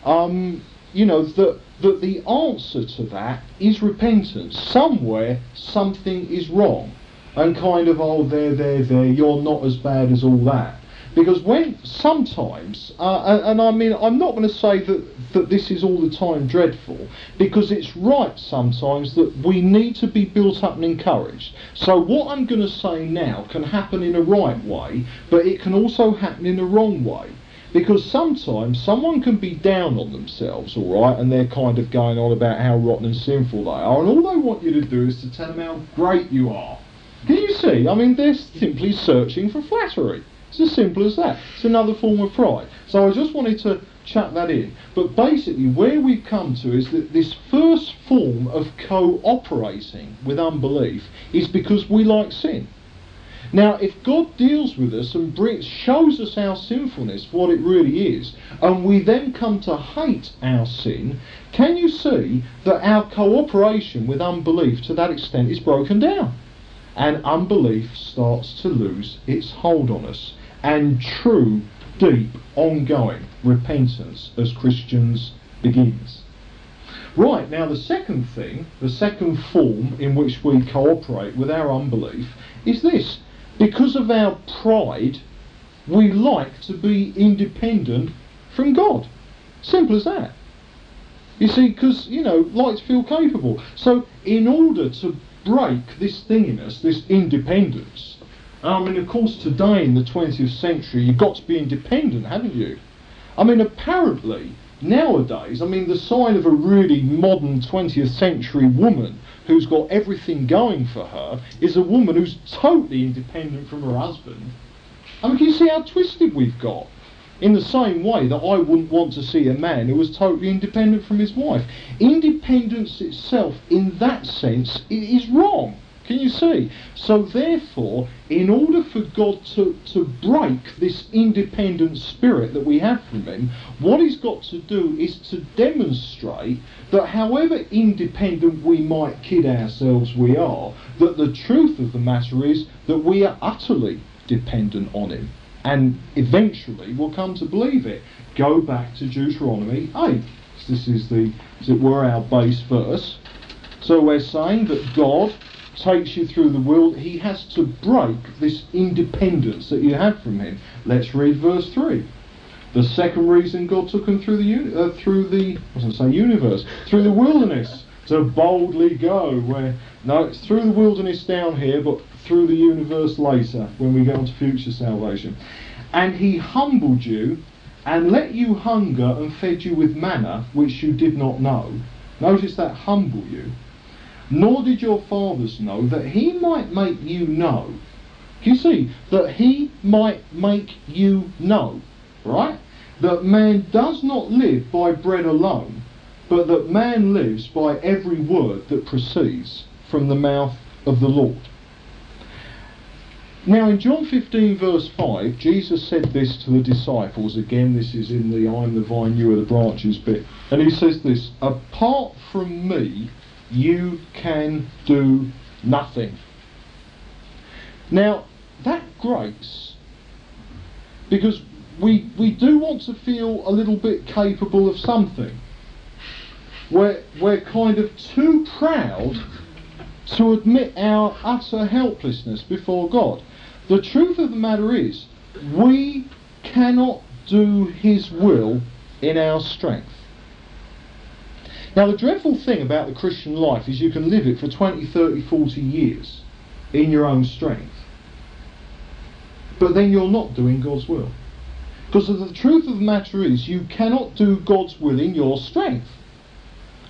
Um, you know, that, that the answer to that is repentance. Somewhere something is wrong. And kind of, oh, there, there, there, you're not as bad as all that. Because when sometimes, uh, and, and, I mean, I'm not going to say that, that this is all the time dreadful, because it's right sometimes that we need to be built up and encouraged. So what I'm going to say now can happen in a right way, but it can also happen in a wrong way. Because sometimes someone can be down on themselves, all right, and they're kind of going on about how rotten and sinful they are, and all they want you to do is to tell them how great you are. Can you see? I mean, they're simply searching for flattery. It's as simple as that. It's another form of pride. So I just wanted to chuck that in. But basically, where we've come to is that this first form of cooperating with unbelief is because we like sin. Now, if God deals with us and brings, shows us our sinfulness, for what it really is, and we then come to hate our sin, can you see that our cooperation with unbelief to that extent is broken down? And unbelief starts to lose its hold on us and true, deep, ongoing repentance as Christians begins. Right, now the second thing, the second form in which we cooperate with our unbelief is this. Because of our pride, we like to be independent from God. Simple as that. You see, because, you know, like to feel capable. So, in order to break this thing in us, this independence, I mean, of course, today in the 20th century, you've got to be independent, haven't you? I mean, apparently, nowadays, I mean, the sign of a really modern 20th century woman who's got everything going for her is a woman who's totally independent from her husband. I mean, can you see how twisted we've got? In the same way that I wouldn't want to see a man who was totally independent from his wife. Independence itself, in that sense, is wrong. Can you see? So therefore, in order for God to, to break this independent spirit that we have from him, what he's got to do is to demonstrate that however independent we might kid ourselves we are, that the truth of the matter is that we are utterly dependent on him. And eventually we'll come to believe it. Go back to Deuteronomy 8. This is the, as it were, our base verse. So we're saying that God takes you through the world, he has to break this independence that you have from him. Let's read verse 3. The second reason God took him through the uni- uh, through the I was say universe through the wilderness to boldly go where no it's through the wilderness down here but through the universe later when we go on to future salvation and he humbled you and let you hunger and fed you with manna which you did not know notice that humble you nor did your fathers know that he might make you know You see, that he might make you know, right? That man does not live by bread alone, but that man lives by every word that proceeds from the mouth of the Lord. Now, in John 15, verse 5, Jesus said this to the disciples. Again, this is in the I'm the vine, you are the branches bit. And he says this Apart from me, you can do nothing. Now, that grace, because we, we do want to feel a little bit capable of something. We're, we're kind of too proud to admit our utter helplessness before God. The truth of the matter is, we cannot do His will in our strength. Now, the dreadful thing about the Christian life is you can live it for 20, 30, 40 years in your own strength. But then you're not doing God's will. Because the truth of the matter is, you cannot do God's will in your strength.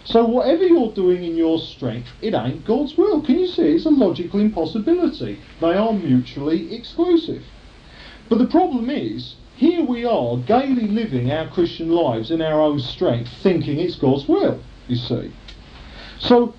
So whatever you're doing in your strength, it ain't God's will. Can you see? It's a logical impossibility. They are mutually exclusive. But the problem is, here we are gaily living our Christian lives in our own strength, thinking it's God's will, you see. So,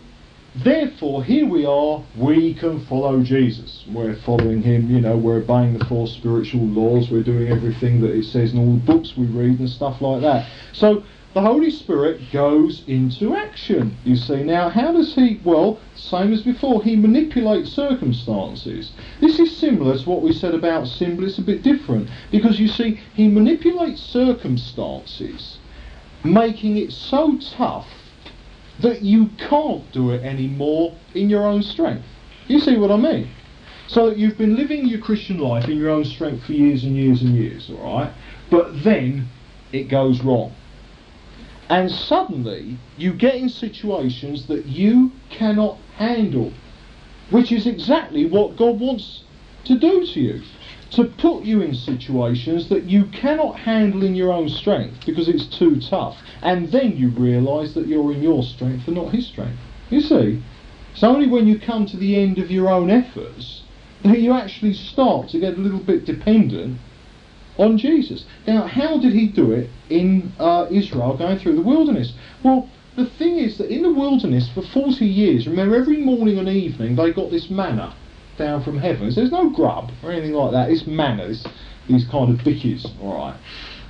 therefore, here we are, we can follow Jesus. We're following him, you know, we're obeying the four spiritual laws, we're doing everything that it says in all the books we read and stuff like that. So, the Holy Spirit goes into action, you see. Now, how does he, well, same as before, he manipulates circumstances. This is similar to what we said about sin, but it's a bit different. Because you see, he manipulates circumstances, making it so tough that you can't do it anymore in your own strength. You see what I mean? So you've been living your Christian life in your own strength for years and years and years, alright? But then it goes wrong and suddenly you get in situations that you cannot handle, which is exactly what God wants to do to you. To put you in situations that you cannot handle in your own strength because it's too tough, and then you realise that you're in your strength and not His strength. You see, it's only when you come to the end of your own efforts that you actually start to get a little bit dependent on Jesus. Now, how did he do it in uh, Israel going through the wilderness? Well, the thing is that in the wilderness for 40 years, remember every morning and evening they got this manna down from heaven. So there's no grub or anything like that. It's manna, it's these kind of bickies, alright.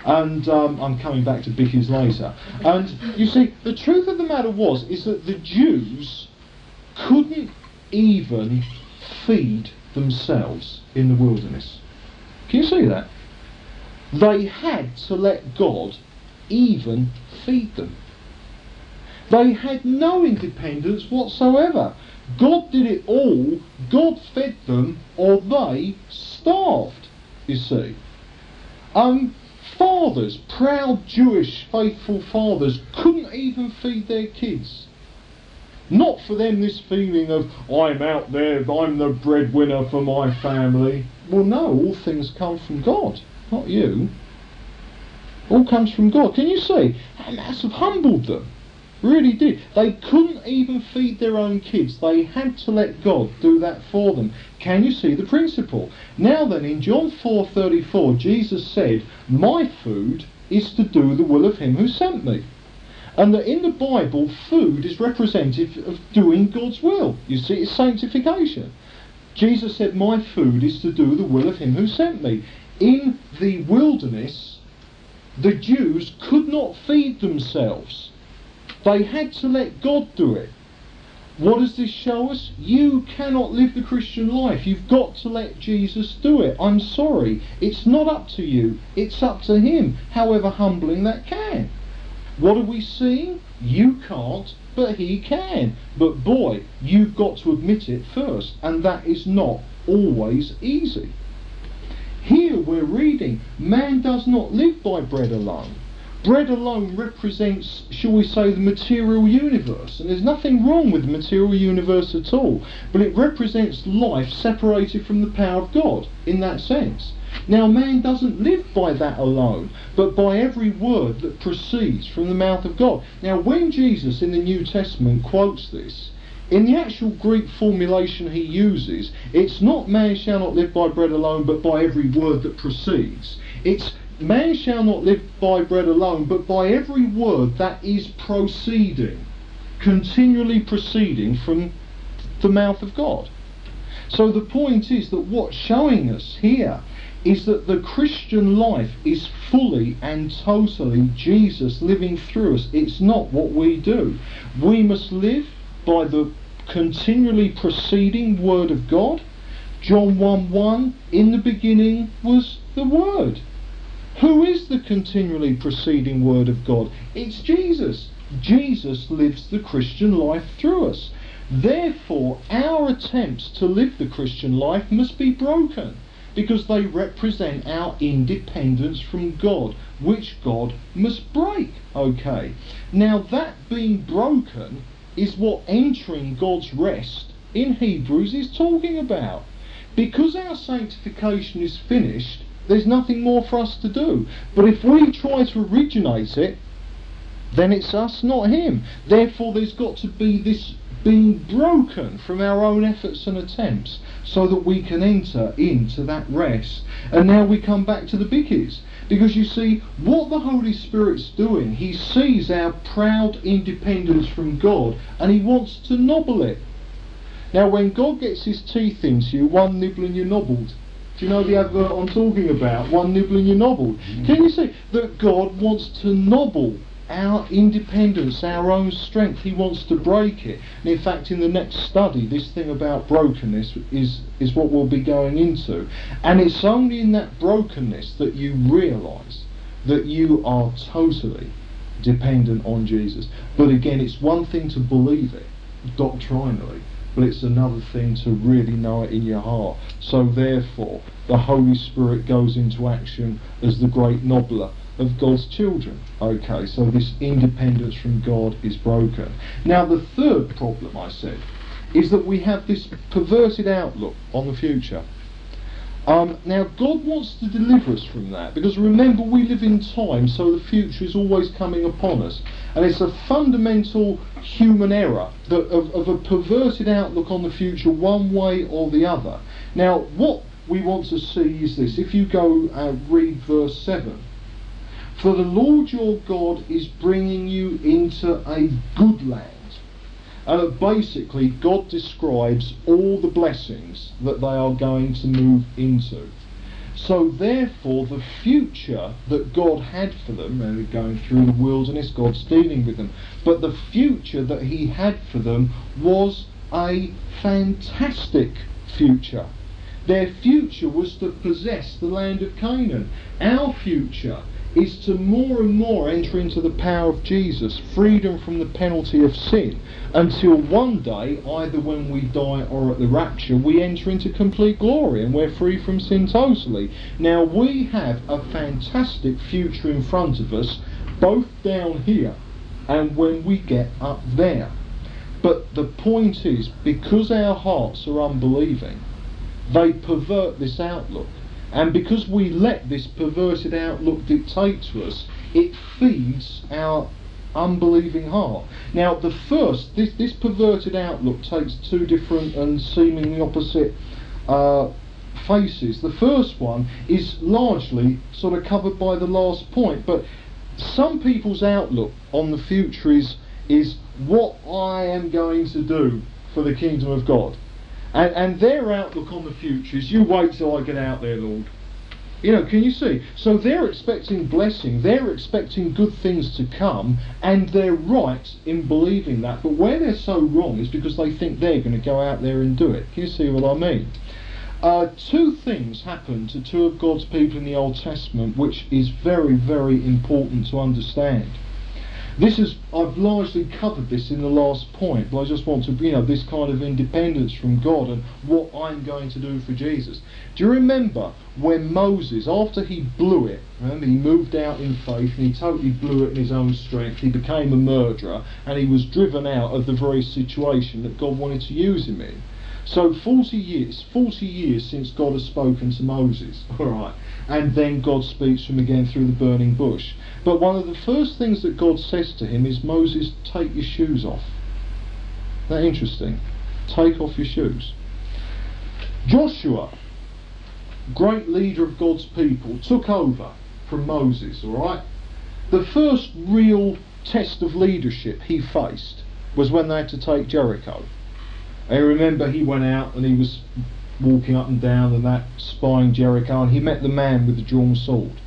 And um, I'm coming back to bickies later. And you see, the truth of the matter was is that the Jews couldn't even feed themselves in the wilderness. Can you see that? They had to let God even feed them. They had no independence whatsoever. God did it all, God fed them, or they starved, you see. Um, fathers, proud Jewish faithful fathers, couldn't even feed their kids. Not for them this feeling of, I'm out there, I'm the breadwinner for my family. Well, no, all things come from God not you. All comes from God. Can you see? That must have humbled them. Really did. They couldn't even feed their own kids. They had to let God do that for them. Can you see the principle? Now then, in John 4:34, Jesus said, "My food is to do the will of him who sent me." And that in the Bible, food is representative of doing God's will. You see, it's sanctification. Jesus said, My food is to do the will of him who sent me in the wilderness, the Jews could not feed themselves. They had to let God do it. What does this show us? You cannot live the Christian life. You've got to let Jesus do it. I'm sorry. It's not up to you. It's up to Him, however humbling that can. What are we seeing? You can't, but He can. But boy, you've got to admit it first, and that is not always easy. Here we're reading, man does not live by bread alone. Bread alone represents, shall we say, the material universe. And there's nothing wrong with the material universe at all. But it represents life separated from the power of God in that sense. Now, man doesn't live by that alone, but by every word that proceeds from the mouth of God. Now, when Jesus in the New Testament quotes this, in the actual Greek formulation he uses, it's not man shall not live by bread alone, but by every word that proceeds. It's man shall not live by bread alone, but by every word that is proceeding, continually proceeding from the mouth of God. So the point is that what's showing us here is that the Christian life is fully and totally Jesus living through us. It's not what we do. We must live by the continually proceeding Word of God. John 1 1, in the beginning was the Word. Who is the continually proceeding Word of God? It's Jesus. Jesus lives the Christian life through us. Therefore, our attempts to live the Christian life must be broken because they represent our independence from God, which God must break. Okay. Now, that being broken is what entering God's rest in Hebrews is talking about. Because our sanctification is finished, there's nothing more for us to do. But if we try to originate it, then it's us, not Him. Therefore, there's got to be this being broken from our own efforts and attempts so that we can enter into that rest. And now we come back to the biggies. Because you see, what the Holy Spirit's doing, He sees our proud independence from God and He wants to nobble it. Now, when God gets His teeth into you, one nibble and you're nobbled. Do you know the advert I'm talking about? One nibble and you're. Mm. Can you see that God wants to nobble our independence, our own strength. He wants to break it. And in fact, in the next study, this thing about brokenness is, is what we'll be going into. And it's only in that brokenness that you realise that you are totally dependent on Jesus. But again, it's one thing to believe it doctrinally, but it's another thing to really know it in your heart. So therefore, the Holy Spirit goes into action as the great nobbler of God's children. Okay, so this independence from God is broken. Now, the third problem, I said, is that we have this perverted outlook on the future. Um, now, God wants to deliver us from that because remember, we live in time, so the future is always coming upon us. And it's a fundamental human error that, of, of a perverted outlook on the future, one way or the other. Now, what we want to see is this. If you go uh, read verse 7, for the Lord your God is bringing you into a good land. Uh, basically, God describes all the blessings that they are going to move into. So, therefore, the future that God had for them, and going through the wilderness, God's dealing with them, but the future that He had for them was a fantastic future. Their future was to possess the land of Canaan. Our future is to more and more enter into the power of Jesus, freedom from the penalty of sin, until one day, either when we die or at the rapture, we enter into complete glory and we're free from sin totally. Now, we have a fantastic future in front of us, both down here and when we get up there. But the point is, because our hearts are unbelieving, they pervert this outlook. And because we let this perverted outlook dictate to us, it feeds our unbelieving heart. Now, the first, this, this perverted outlook takes two different and seemingly opposite uh, faces. The first one is largely sort of covered by the last point, but some people's outlook on the future is, is what I am going to do for the kingdom of God. And, and their outlook on the future is, you wait till I get out there, Lord. You know, can you see? So they're expecting blessing, they're expecting good things to come, and they're right in believing that. But where they're so wrong is because they think they're going to go out there and do it. Can you see what I mean? Uh, two things happen to two of God's people in the Old Testament, which is very, very important to understand. This is, I've largely covered this in the last point, but I just want to, you know, this kind of independence from God and what I'm going to do for Jesus. Do you remember when Moses, after he blew it, remember he moved out in faith and he totally blew it in his own strength, he became a murderer and he was driven out of the very situation that God wanted to use him in. So 40 years, 40 years since God has spoken to Moses, all right, and then God speaks to him again through the burning bush. But one of the first things that God says to him is, Moses, take your shoes off. that interesting? Take off your shoes. Joshua, great leader of God's people, took over from Moses, alright? The first real test of leadership he faced was when they had to take Jericho. I remember he went out and he was walking up and down and that, spying Jericho, and he met the man with the drawn sword,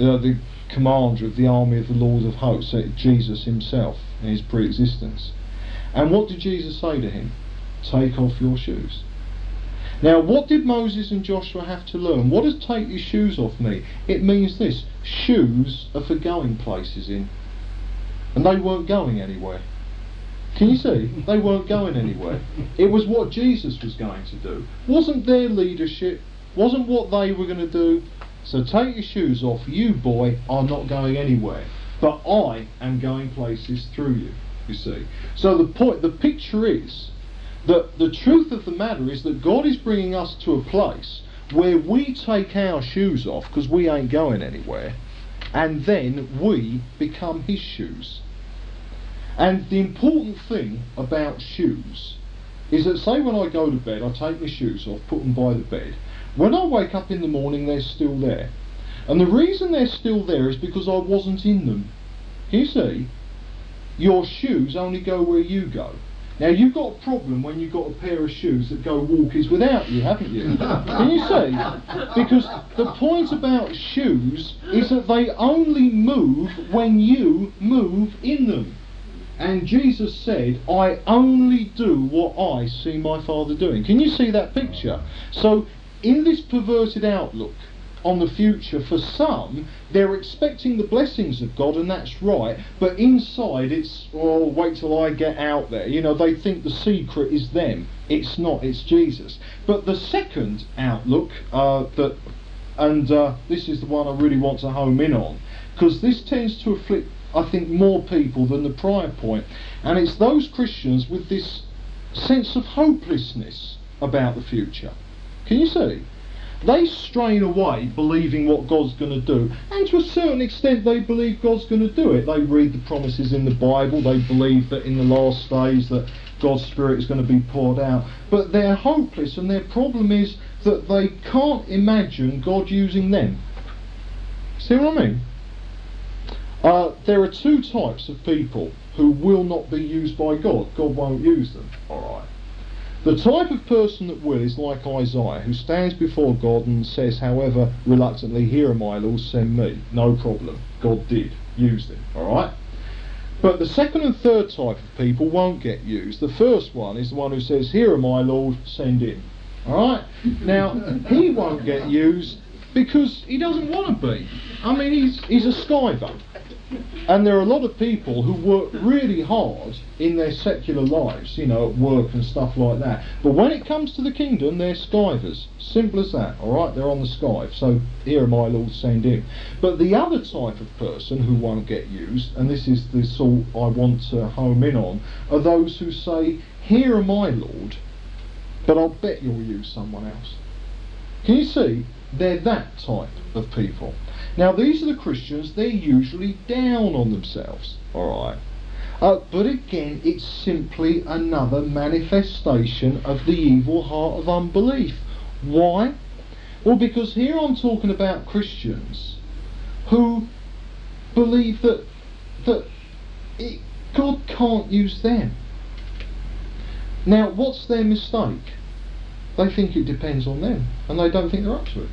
uh, the commander of the army of the Lord of hosts, Jesus himself in his pre-existence. And what did Jesus say to him? Take off your shoes. Now, what did Moses and Joshua have to learn? What does take your shoes off me? It means this shoes are for going places in. And they weren't going anywhere. Can you see? They weren't going anywhere. It was what Jesus was going to do. Wasn't their leadership, wasn't what they were going to do. So take your shoes off. You, boy, are not going anywhere. But I am going places through you, you see. So the point, the picture is that the truth of the matter is that God is bringing us to a place where we take our shoes off because we ain't going anywhere and then we become his shoes. And the important thing about shoes is that, say, when I go to bed, I take my shoes off, put them by the bed. When I wake up in the morning, they're still there. And the reason they're still there is because I wasn't in them. You see, your shoes only go where you go. Now you've got a problem when you've got a pair of shoes that go walkies without you, haven't you? Can you see? Because the point about shoes is that they only move when you move in them. And Jesus said, I only do what I see my Father doing. Can you see that picture? So, in this perverted outlook on the future, for some, they're expecting the blessings of God, and that's right, but inside it's, oh, wait till I get out there. You know, they think the secret is them. It's not, it's Jesus. But the second outlook, uh, that, and uh, this is the one I really want to home in on, because this tends to afflict I think, more people than the prior point. And it's those Christians with this sense of hopelessness about the future. Can you see? They strain away believing what God's going to do, and to a certain extent, they believe God's going to do it. They read the promises in the Bible, they believe that in the last days that God's Spirit is going to be poured out, but they're hopeless, and their problem is that they can't imagine God using them. See what I mean? Uh, there are two types of people who will not be used by God. God won't use them. Alright. The type of person that will is like Isaiah, who stands before God and says, however reluctantly, Here am I, Lord, send me. No problem. God did. use them. Alright? But the second and third type of people won't get used. The first one is the one who says, Here am I, Lord, send in. Alright? Now, he won't get used because he doesn't want to be. I mean, he's, he's a skiver. And there are a lot of people who work really hard in their secular lives, you know, at work and stuff like that. But when it comes to the kingdom, they're skivers. Simple as that, alright? They're on the skive. So here are my Lord send in. But the other type of person who won't get used, and this is the sort I want to home in on, are those who say, Here am I, Lord, but I'll bet you'll use someone else. Can you see? They're that type of people. Now, these are the Christians, they're usually down on themselves, alright? Uh, but again, it's simply another manifestation of the evil heart of unbelief. Why? Well, because here I'm talking about Christians who believe that, that it, God can't use them. Now, what's their mistake? They think it depends on them, and they don't think they're up to it.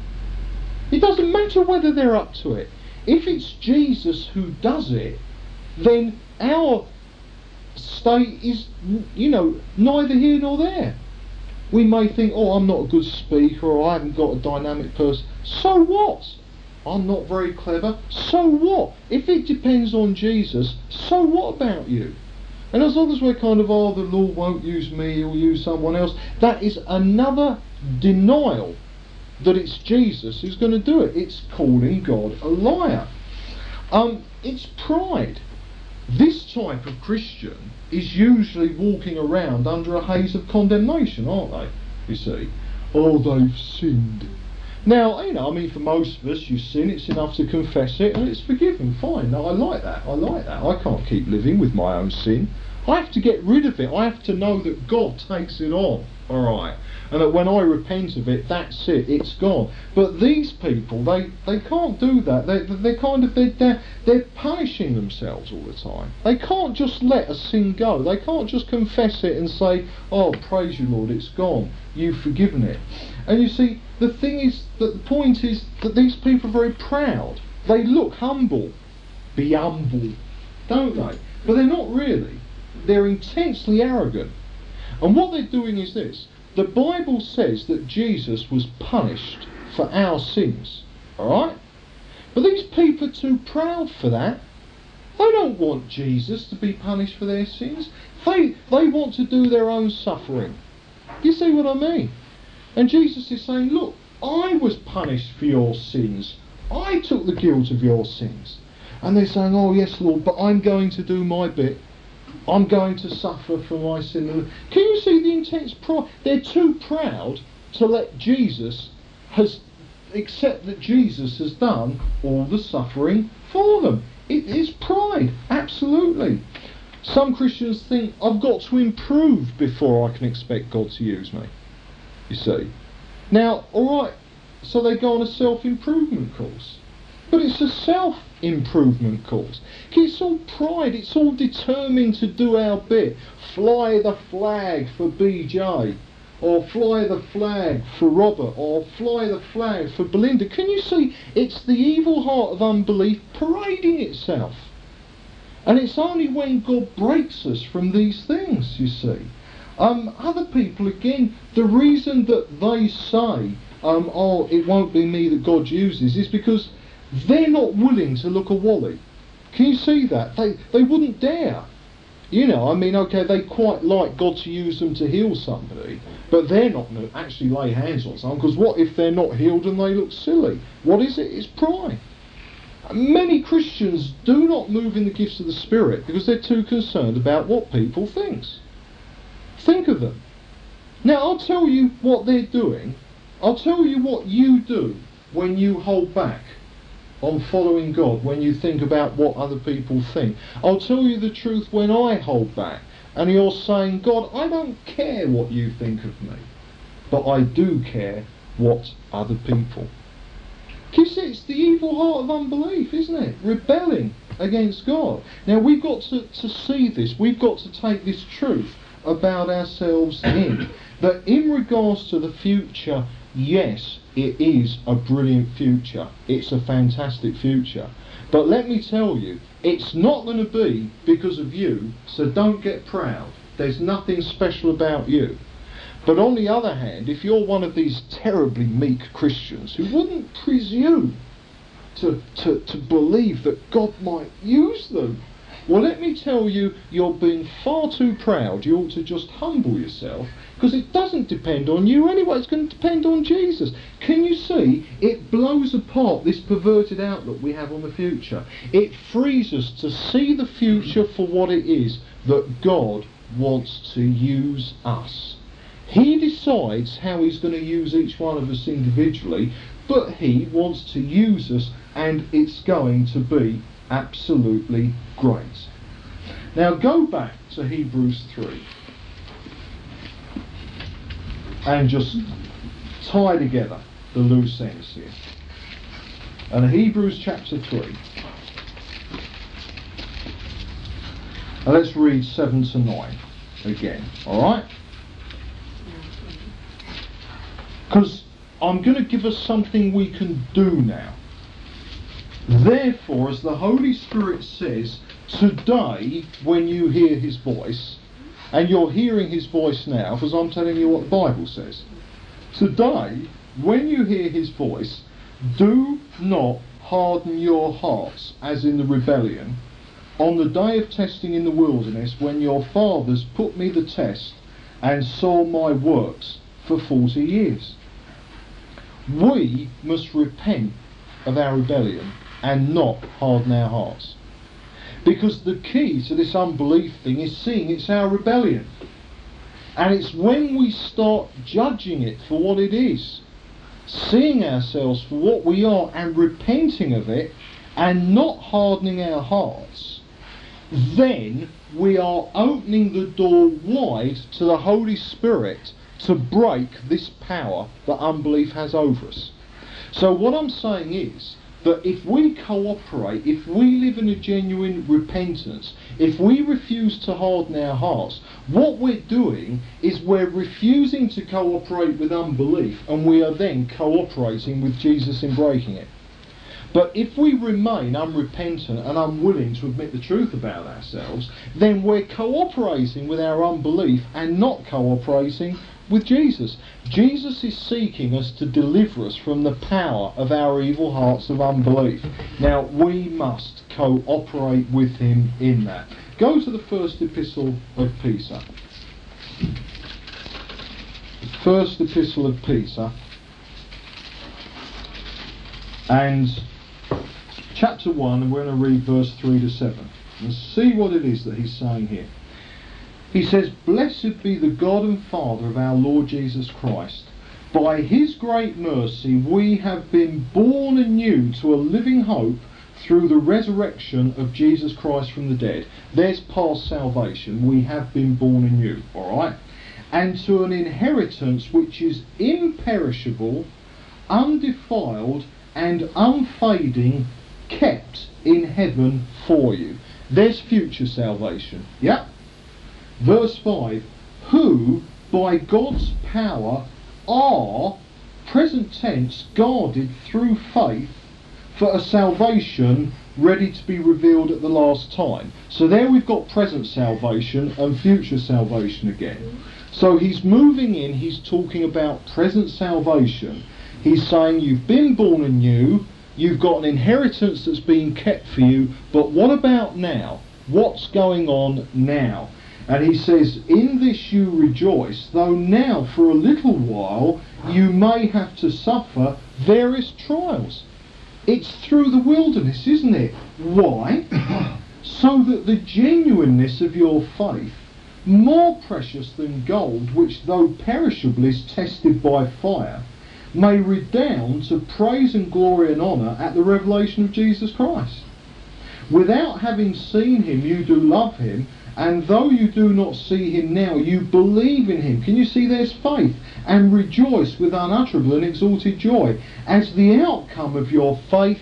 It doesn't matter whether they're up to it. If it's Jesus who does it, then our state is, you know, neither here nor there. We may think, oh, I'm not a good speaker or I haven't got a dynamic person. So what? I'm not very clever. So what? If it depends on Jesus, so what about you? And as long as we're kind of, oh, the Lord won't use me, he'll use someone else, that is another denial that it's Jesus who's going to do it. It's calling God a liar. Um, it's pride. This type of Christian is usually walking around under a haze of condemnation, aren't they? You see, oh, they've sinned. Now, you know, I mean, for most of us, you sin, it's enough to confess it and it's forgiven. Fine. I like that. I like that. I can't keep living with my own sin. I have to get rid of it. I have to know that God takes it on. All right. And that when I repent of it, that's it. It's gone. But these people, they, they can't do that. They, they're kind of, they're, they're punishing themselves all the time. They can't just let a sin go. They can't just confess it and say, oh, praise you, Lord, it's gone. You've forgiven it. And you see, the thing is that the point is that these people are very proud. They look humble. Be humble, don't they? But they're not really. They're intensely arrogant. And what they're doing is this. The Bible says that Jesus was punished for our sins. Alright? But these people are too proud for that. They don't want Jesus to be punished for their sins. They, they want to do their own suffering. You see what I mean? And Jesus is saying, look, I was punished for your sins. I took the guilt of your sins. And they're saying, oh yes, Lord, but I'm going to do my bit. I'm going to suffer for my sin. Can you see the intense pride? They're too proud to let Jesus has accept that Jesus has done all the suffering for them. It is pride, absolutely. Some Christians think I've got to improve before I can expect God to use me you see. Now, alright, so they go on a self-improvement course. But it's a self-improvement course. It's all pride, it's all determined to do our bit. Fly the flag for BJ, or fly the flag for Robert, or fly the flag for Belinda. Can you see? It's the evil heart of unbelief parading itself. And it's only when God breaks us from these things, you see. Um, other people, again, the reason that they say, um, oh, it won't be me that God uses, is because they're not willing to look a wally. Can you see that? They, they wouldn't dare. You know, I mean, okay, they quite like God to use them to heal somebody, but they're not going to actually lay hands on someone, because what if they're not healed and they look silly? What is it? It's pride. Many Christians do not move in the gifts of the Spirit because they're too concerned about what people think. Think of them. Now, I'll tell you what they're doing. I'll tell you what you do when you hold back on following God, when you think about what other people think. I'll tell you the truth when I hold back and you're saying, God, I don't care what you think of me, but I do care what other people. You see, it's the evil heart of unbelief, isn't it? Rebelling against God. Now, we've got to, to see this. We've got to take this truth about ourselves in. That in regards to the future, yes, it is a brilliant future. It's a fantastic future. But let me tell you, it's not going to be because of you, so don't get proud. There's nothing special about you. But on the other hand, if you're one of these terribly meek Christians who wouldn't presume to, to, to believe that God might use them well, let me tell you, you're being far too proud. You ought to just humble yourself because it doesn't depend on you anyway. It's going to depend on Jesus. Can you see? It blows apart this perverted outlook we have on the future. It frees us to see the future for what it is that God wants to use us. He decides how he's going to use each one of us individually, but he wants to use us and it's going to be absolutely great. Now go back to Hebrews 3 and just tie together the loose ends here. And Hebrews chapter 3. And let's read 7 to 9 again, alright? Because I'm going to give us something we can do now. Therefore, as the Holy Spirit says, today, when you hear his voice, and you're hearing his voice now, because I'm telling you what the Bible says, today, when you hear his voice, do not harden your hearts, as in the rebellion, on the day of testing in the wilderness, when your fathers put me the test and saw my works for forty years. We must repent of our rebellion and not harden our hearts. Because the key to this unbelief thing is seeing it's our rebellion. And it's when we start judging it for what it is, seeing ourselves for what we are and repenting of it and not hardening our hearts, then we are opening the door wide to the Holy Spirit to break this power that unbelief has over us. So, what I'm saying is that if we cooperate, if we live in a genuine repentance, if we refuse to harden our hearts, what we're doing is we're refusing to cooperate with unbelief and we are then cooperating with Jesus in breaking it. But if we remain unrepentant and unwilling to admit the truth about ourselves, then we're cooperating with our unbelief and not cooperating with Jesus. Jesus is seeking us to deliver us from the power of our evil hearts of unbelief. Now, we must cooperate with him in that. Go to the first epistle of Peter. First epistle of Peter. And chapter 1, and we're going to read verse 3 to 7. And see what it is that he's saying here. He says, Blessed be the God and Father of our Lord Jesus Christ. By his great mercy we have been born anew to a living hope through the resurrection of Jesus Christ from the dead. There's past salvation. We have been born anew, alright? And to an inheritance which is imperishable, undefiled, and unfading, kept in heaven for you. There's future salvation. Yep. Verse 5 Who, by God's power, are, present tense, guarded through faith for a salvation ready to be revealed at the last time. So there we've got present salvation and future salvation again. So he's moving in, he's talking about present salvation. He's saying you've been born anew, you've got an inheritance that's being kept for you, but what about now? What's going on now? And he says, In this you rejoice, though now for a little while you may have to suffer various trials. It's through the wilderness, isn't it? Why? so that the genuineness of your faith, more precious than gold, which though perishable is tested by fire, may redound to praise and glory and honour at the revelation of Jesus Christ. Without having seen him, you do love him, and though you do not see him now, you believe in him. Can you see there's faith? And rejoice with unutterable and exalted joy. As the outcome of your faith,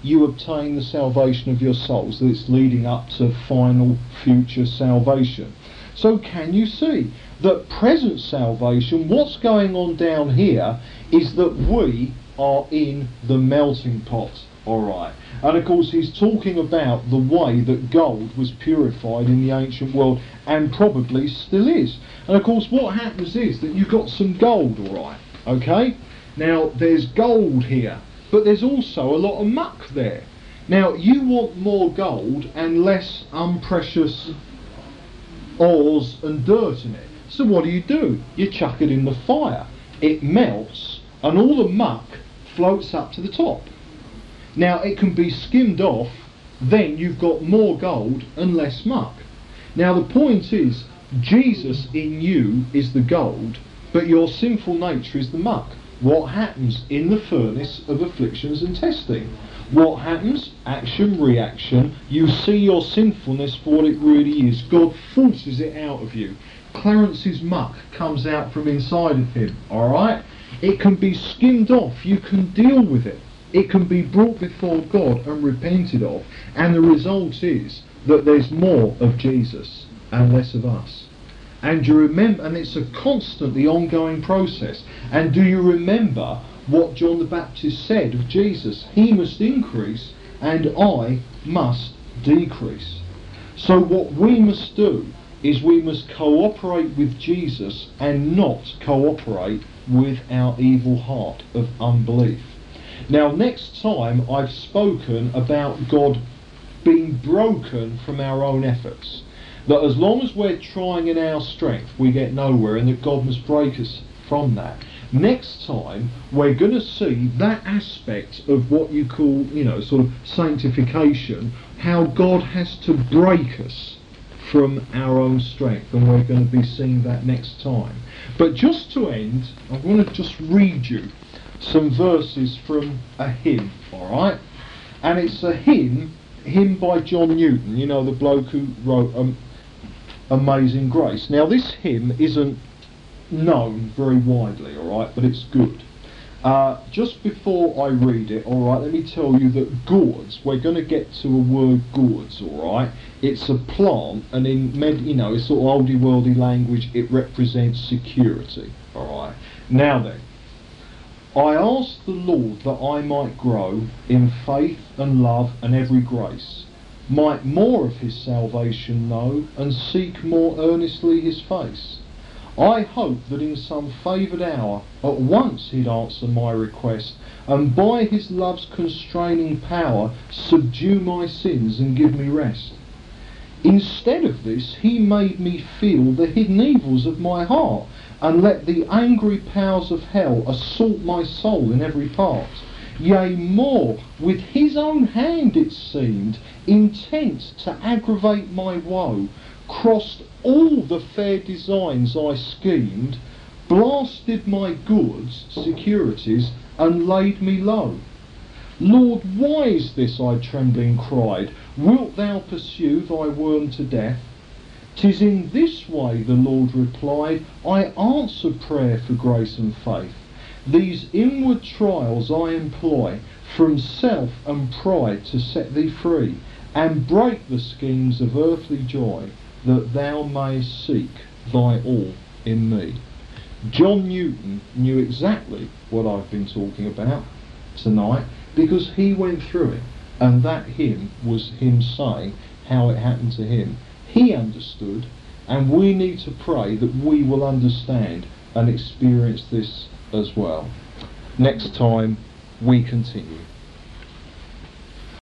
you obtain the salvation of your souls. That's leading up to final future salvation. So can you see that present salvation, what's going on down here, is that we are in the melting pot. Alright. And of course, he's talking about the way that gold was purified in the ancient world and probably still is. And of course, what happens is that you've got some gold, alright. Okay? Now, there's gold here, but there's also a lot of muck there. Now, you want more gold and less unprecious ores and dirt in it. So what do you do? You chuck it in the fire. It melts, and all the muck floats up to the top. Now it can be skimmed off, then you've got more gold and less muck. Now the point is, Jesus in you is the gold, but your sinful nature is the muck. What happens in the furnace of afflictions and testing? What happens? Action, reaction. You see your sinfulness for what it really is. God forces it out of you. Clarence's muck comes out from inside of him, alright? It can be skimmed off. You can deal with it it can be brought before God and repented of, and the result is that there's more of Jesus and less of us. And you remember, and it's a constantly ongoing process. And do you remember what John the Baptist said of Jesus? He must increase, and I must decrease. So what we must do is we must cooperate with Jesus and not cooperate with our evil heart of unbelief. Now, next time I've spoken about God being broken from our own efforts. That as long as we're trying in our strength, we get nowhere, and that God must break us from that. Next time, we're going to see that aspect of what you call, you know, sort of sanctification, how God has to break us from our own strength, and we're going to be seeing that next time. But just to end, I want to just read you some verses from a hymn, alright? And it's a hymn, hymn by John Newton, you know, the bloke who wrote um, Amazing Grace. Now, this hymn isn't known very widely, alright, but it's good. Uh, just before I read it, alright, let me tell you that gourds, we're going to get to a word gourds, alright? It's a plant, and in, med, you know, it's sort of oldie worldy language, it represents security, alright? Now then, I ask the Lord that I might grow in faith and love and every grace, might more of his salvation know, and seek more earnestly his face. I hope that in some favoured hour at once he'd answer my request, and by his love's constraining power subdue my sins and give me rest. Instead of this, he made me feel the hidden evils of my heart, and let the angry powers of hell assault my soul in every part. Yea, more, with his own hand it seemed, intent to aggravate my woe, crossed all the fair designs I schemed, blasted my gourds, securities, and laid me low. Lord, why is this? I trembling cried. Wilt thou pursue thy worm to death? 'Tis in this way, the Lord replied, I answer prayer for grace and faith. These inward trials I employ from self and pride to set thee free, and break the schemes of earthly joy, that thou mayest seek thy all in me. John Newton knew exactly what I've been talking about tonight because he went through it, and that hymn was him saying how it happened to him. He understood, and we need to pray that we will understand and experience this as well. Next time, we continue.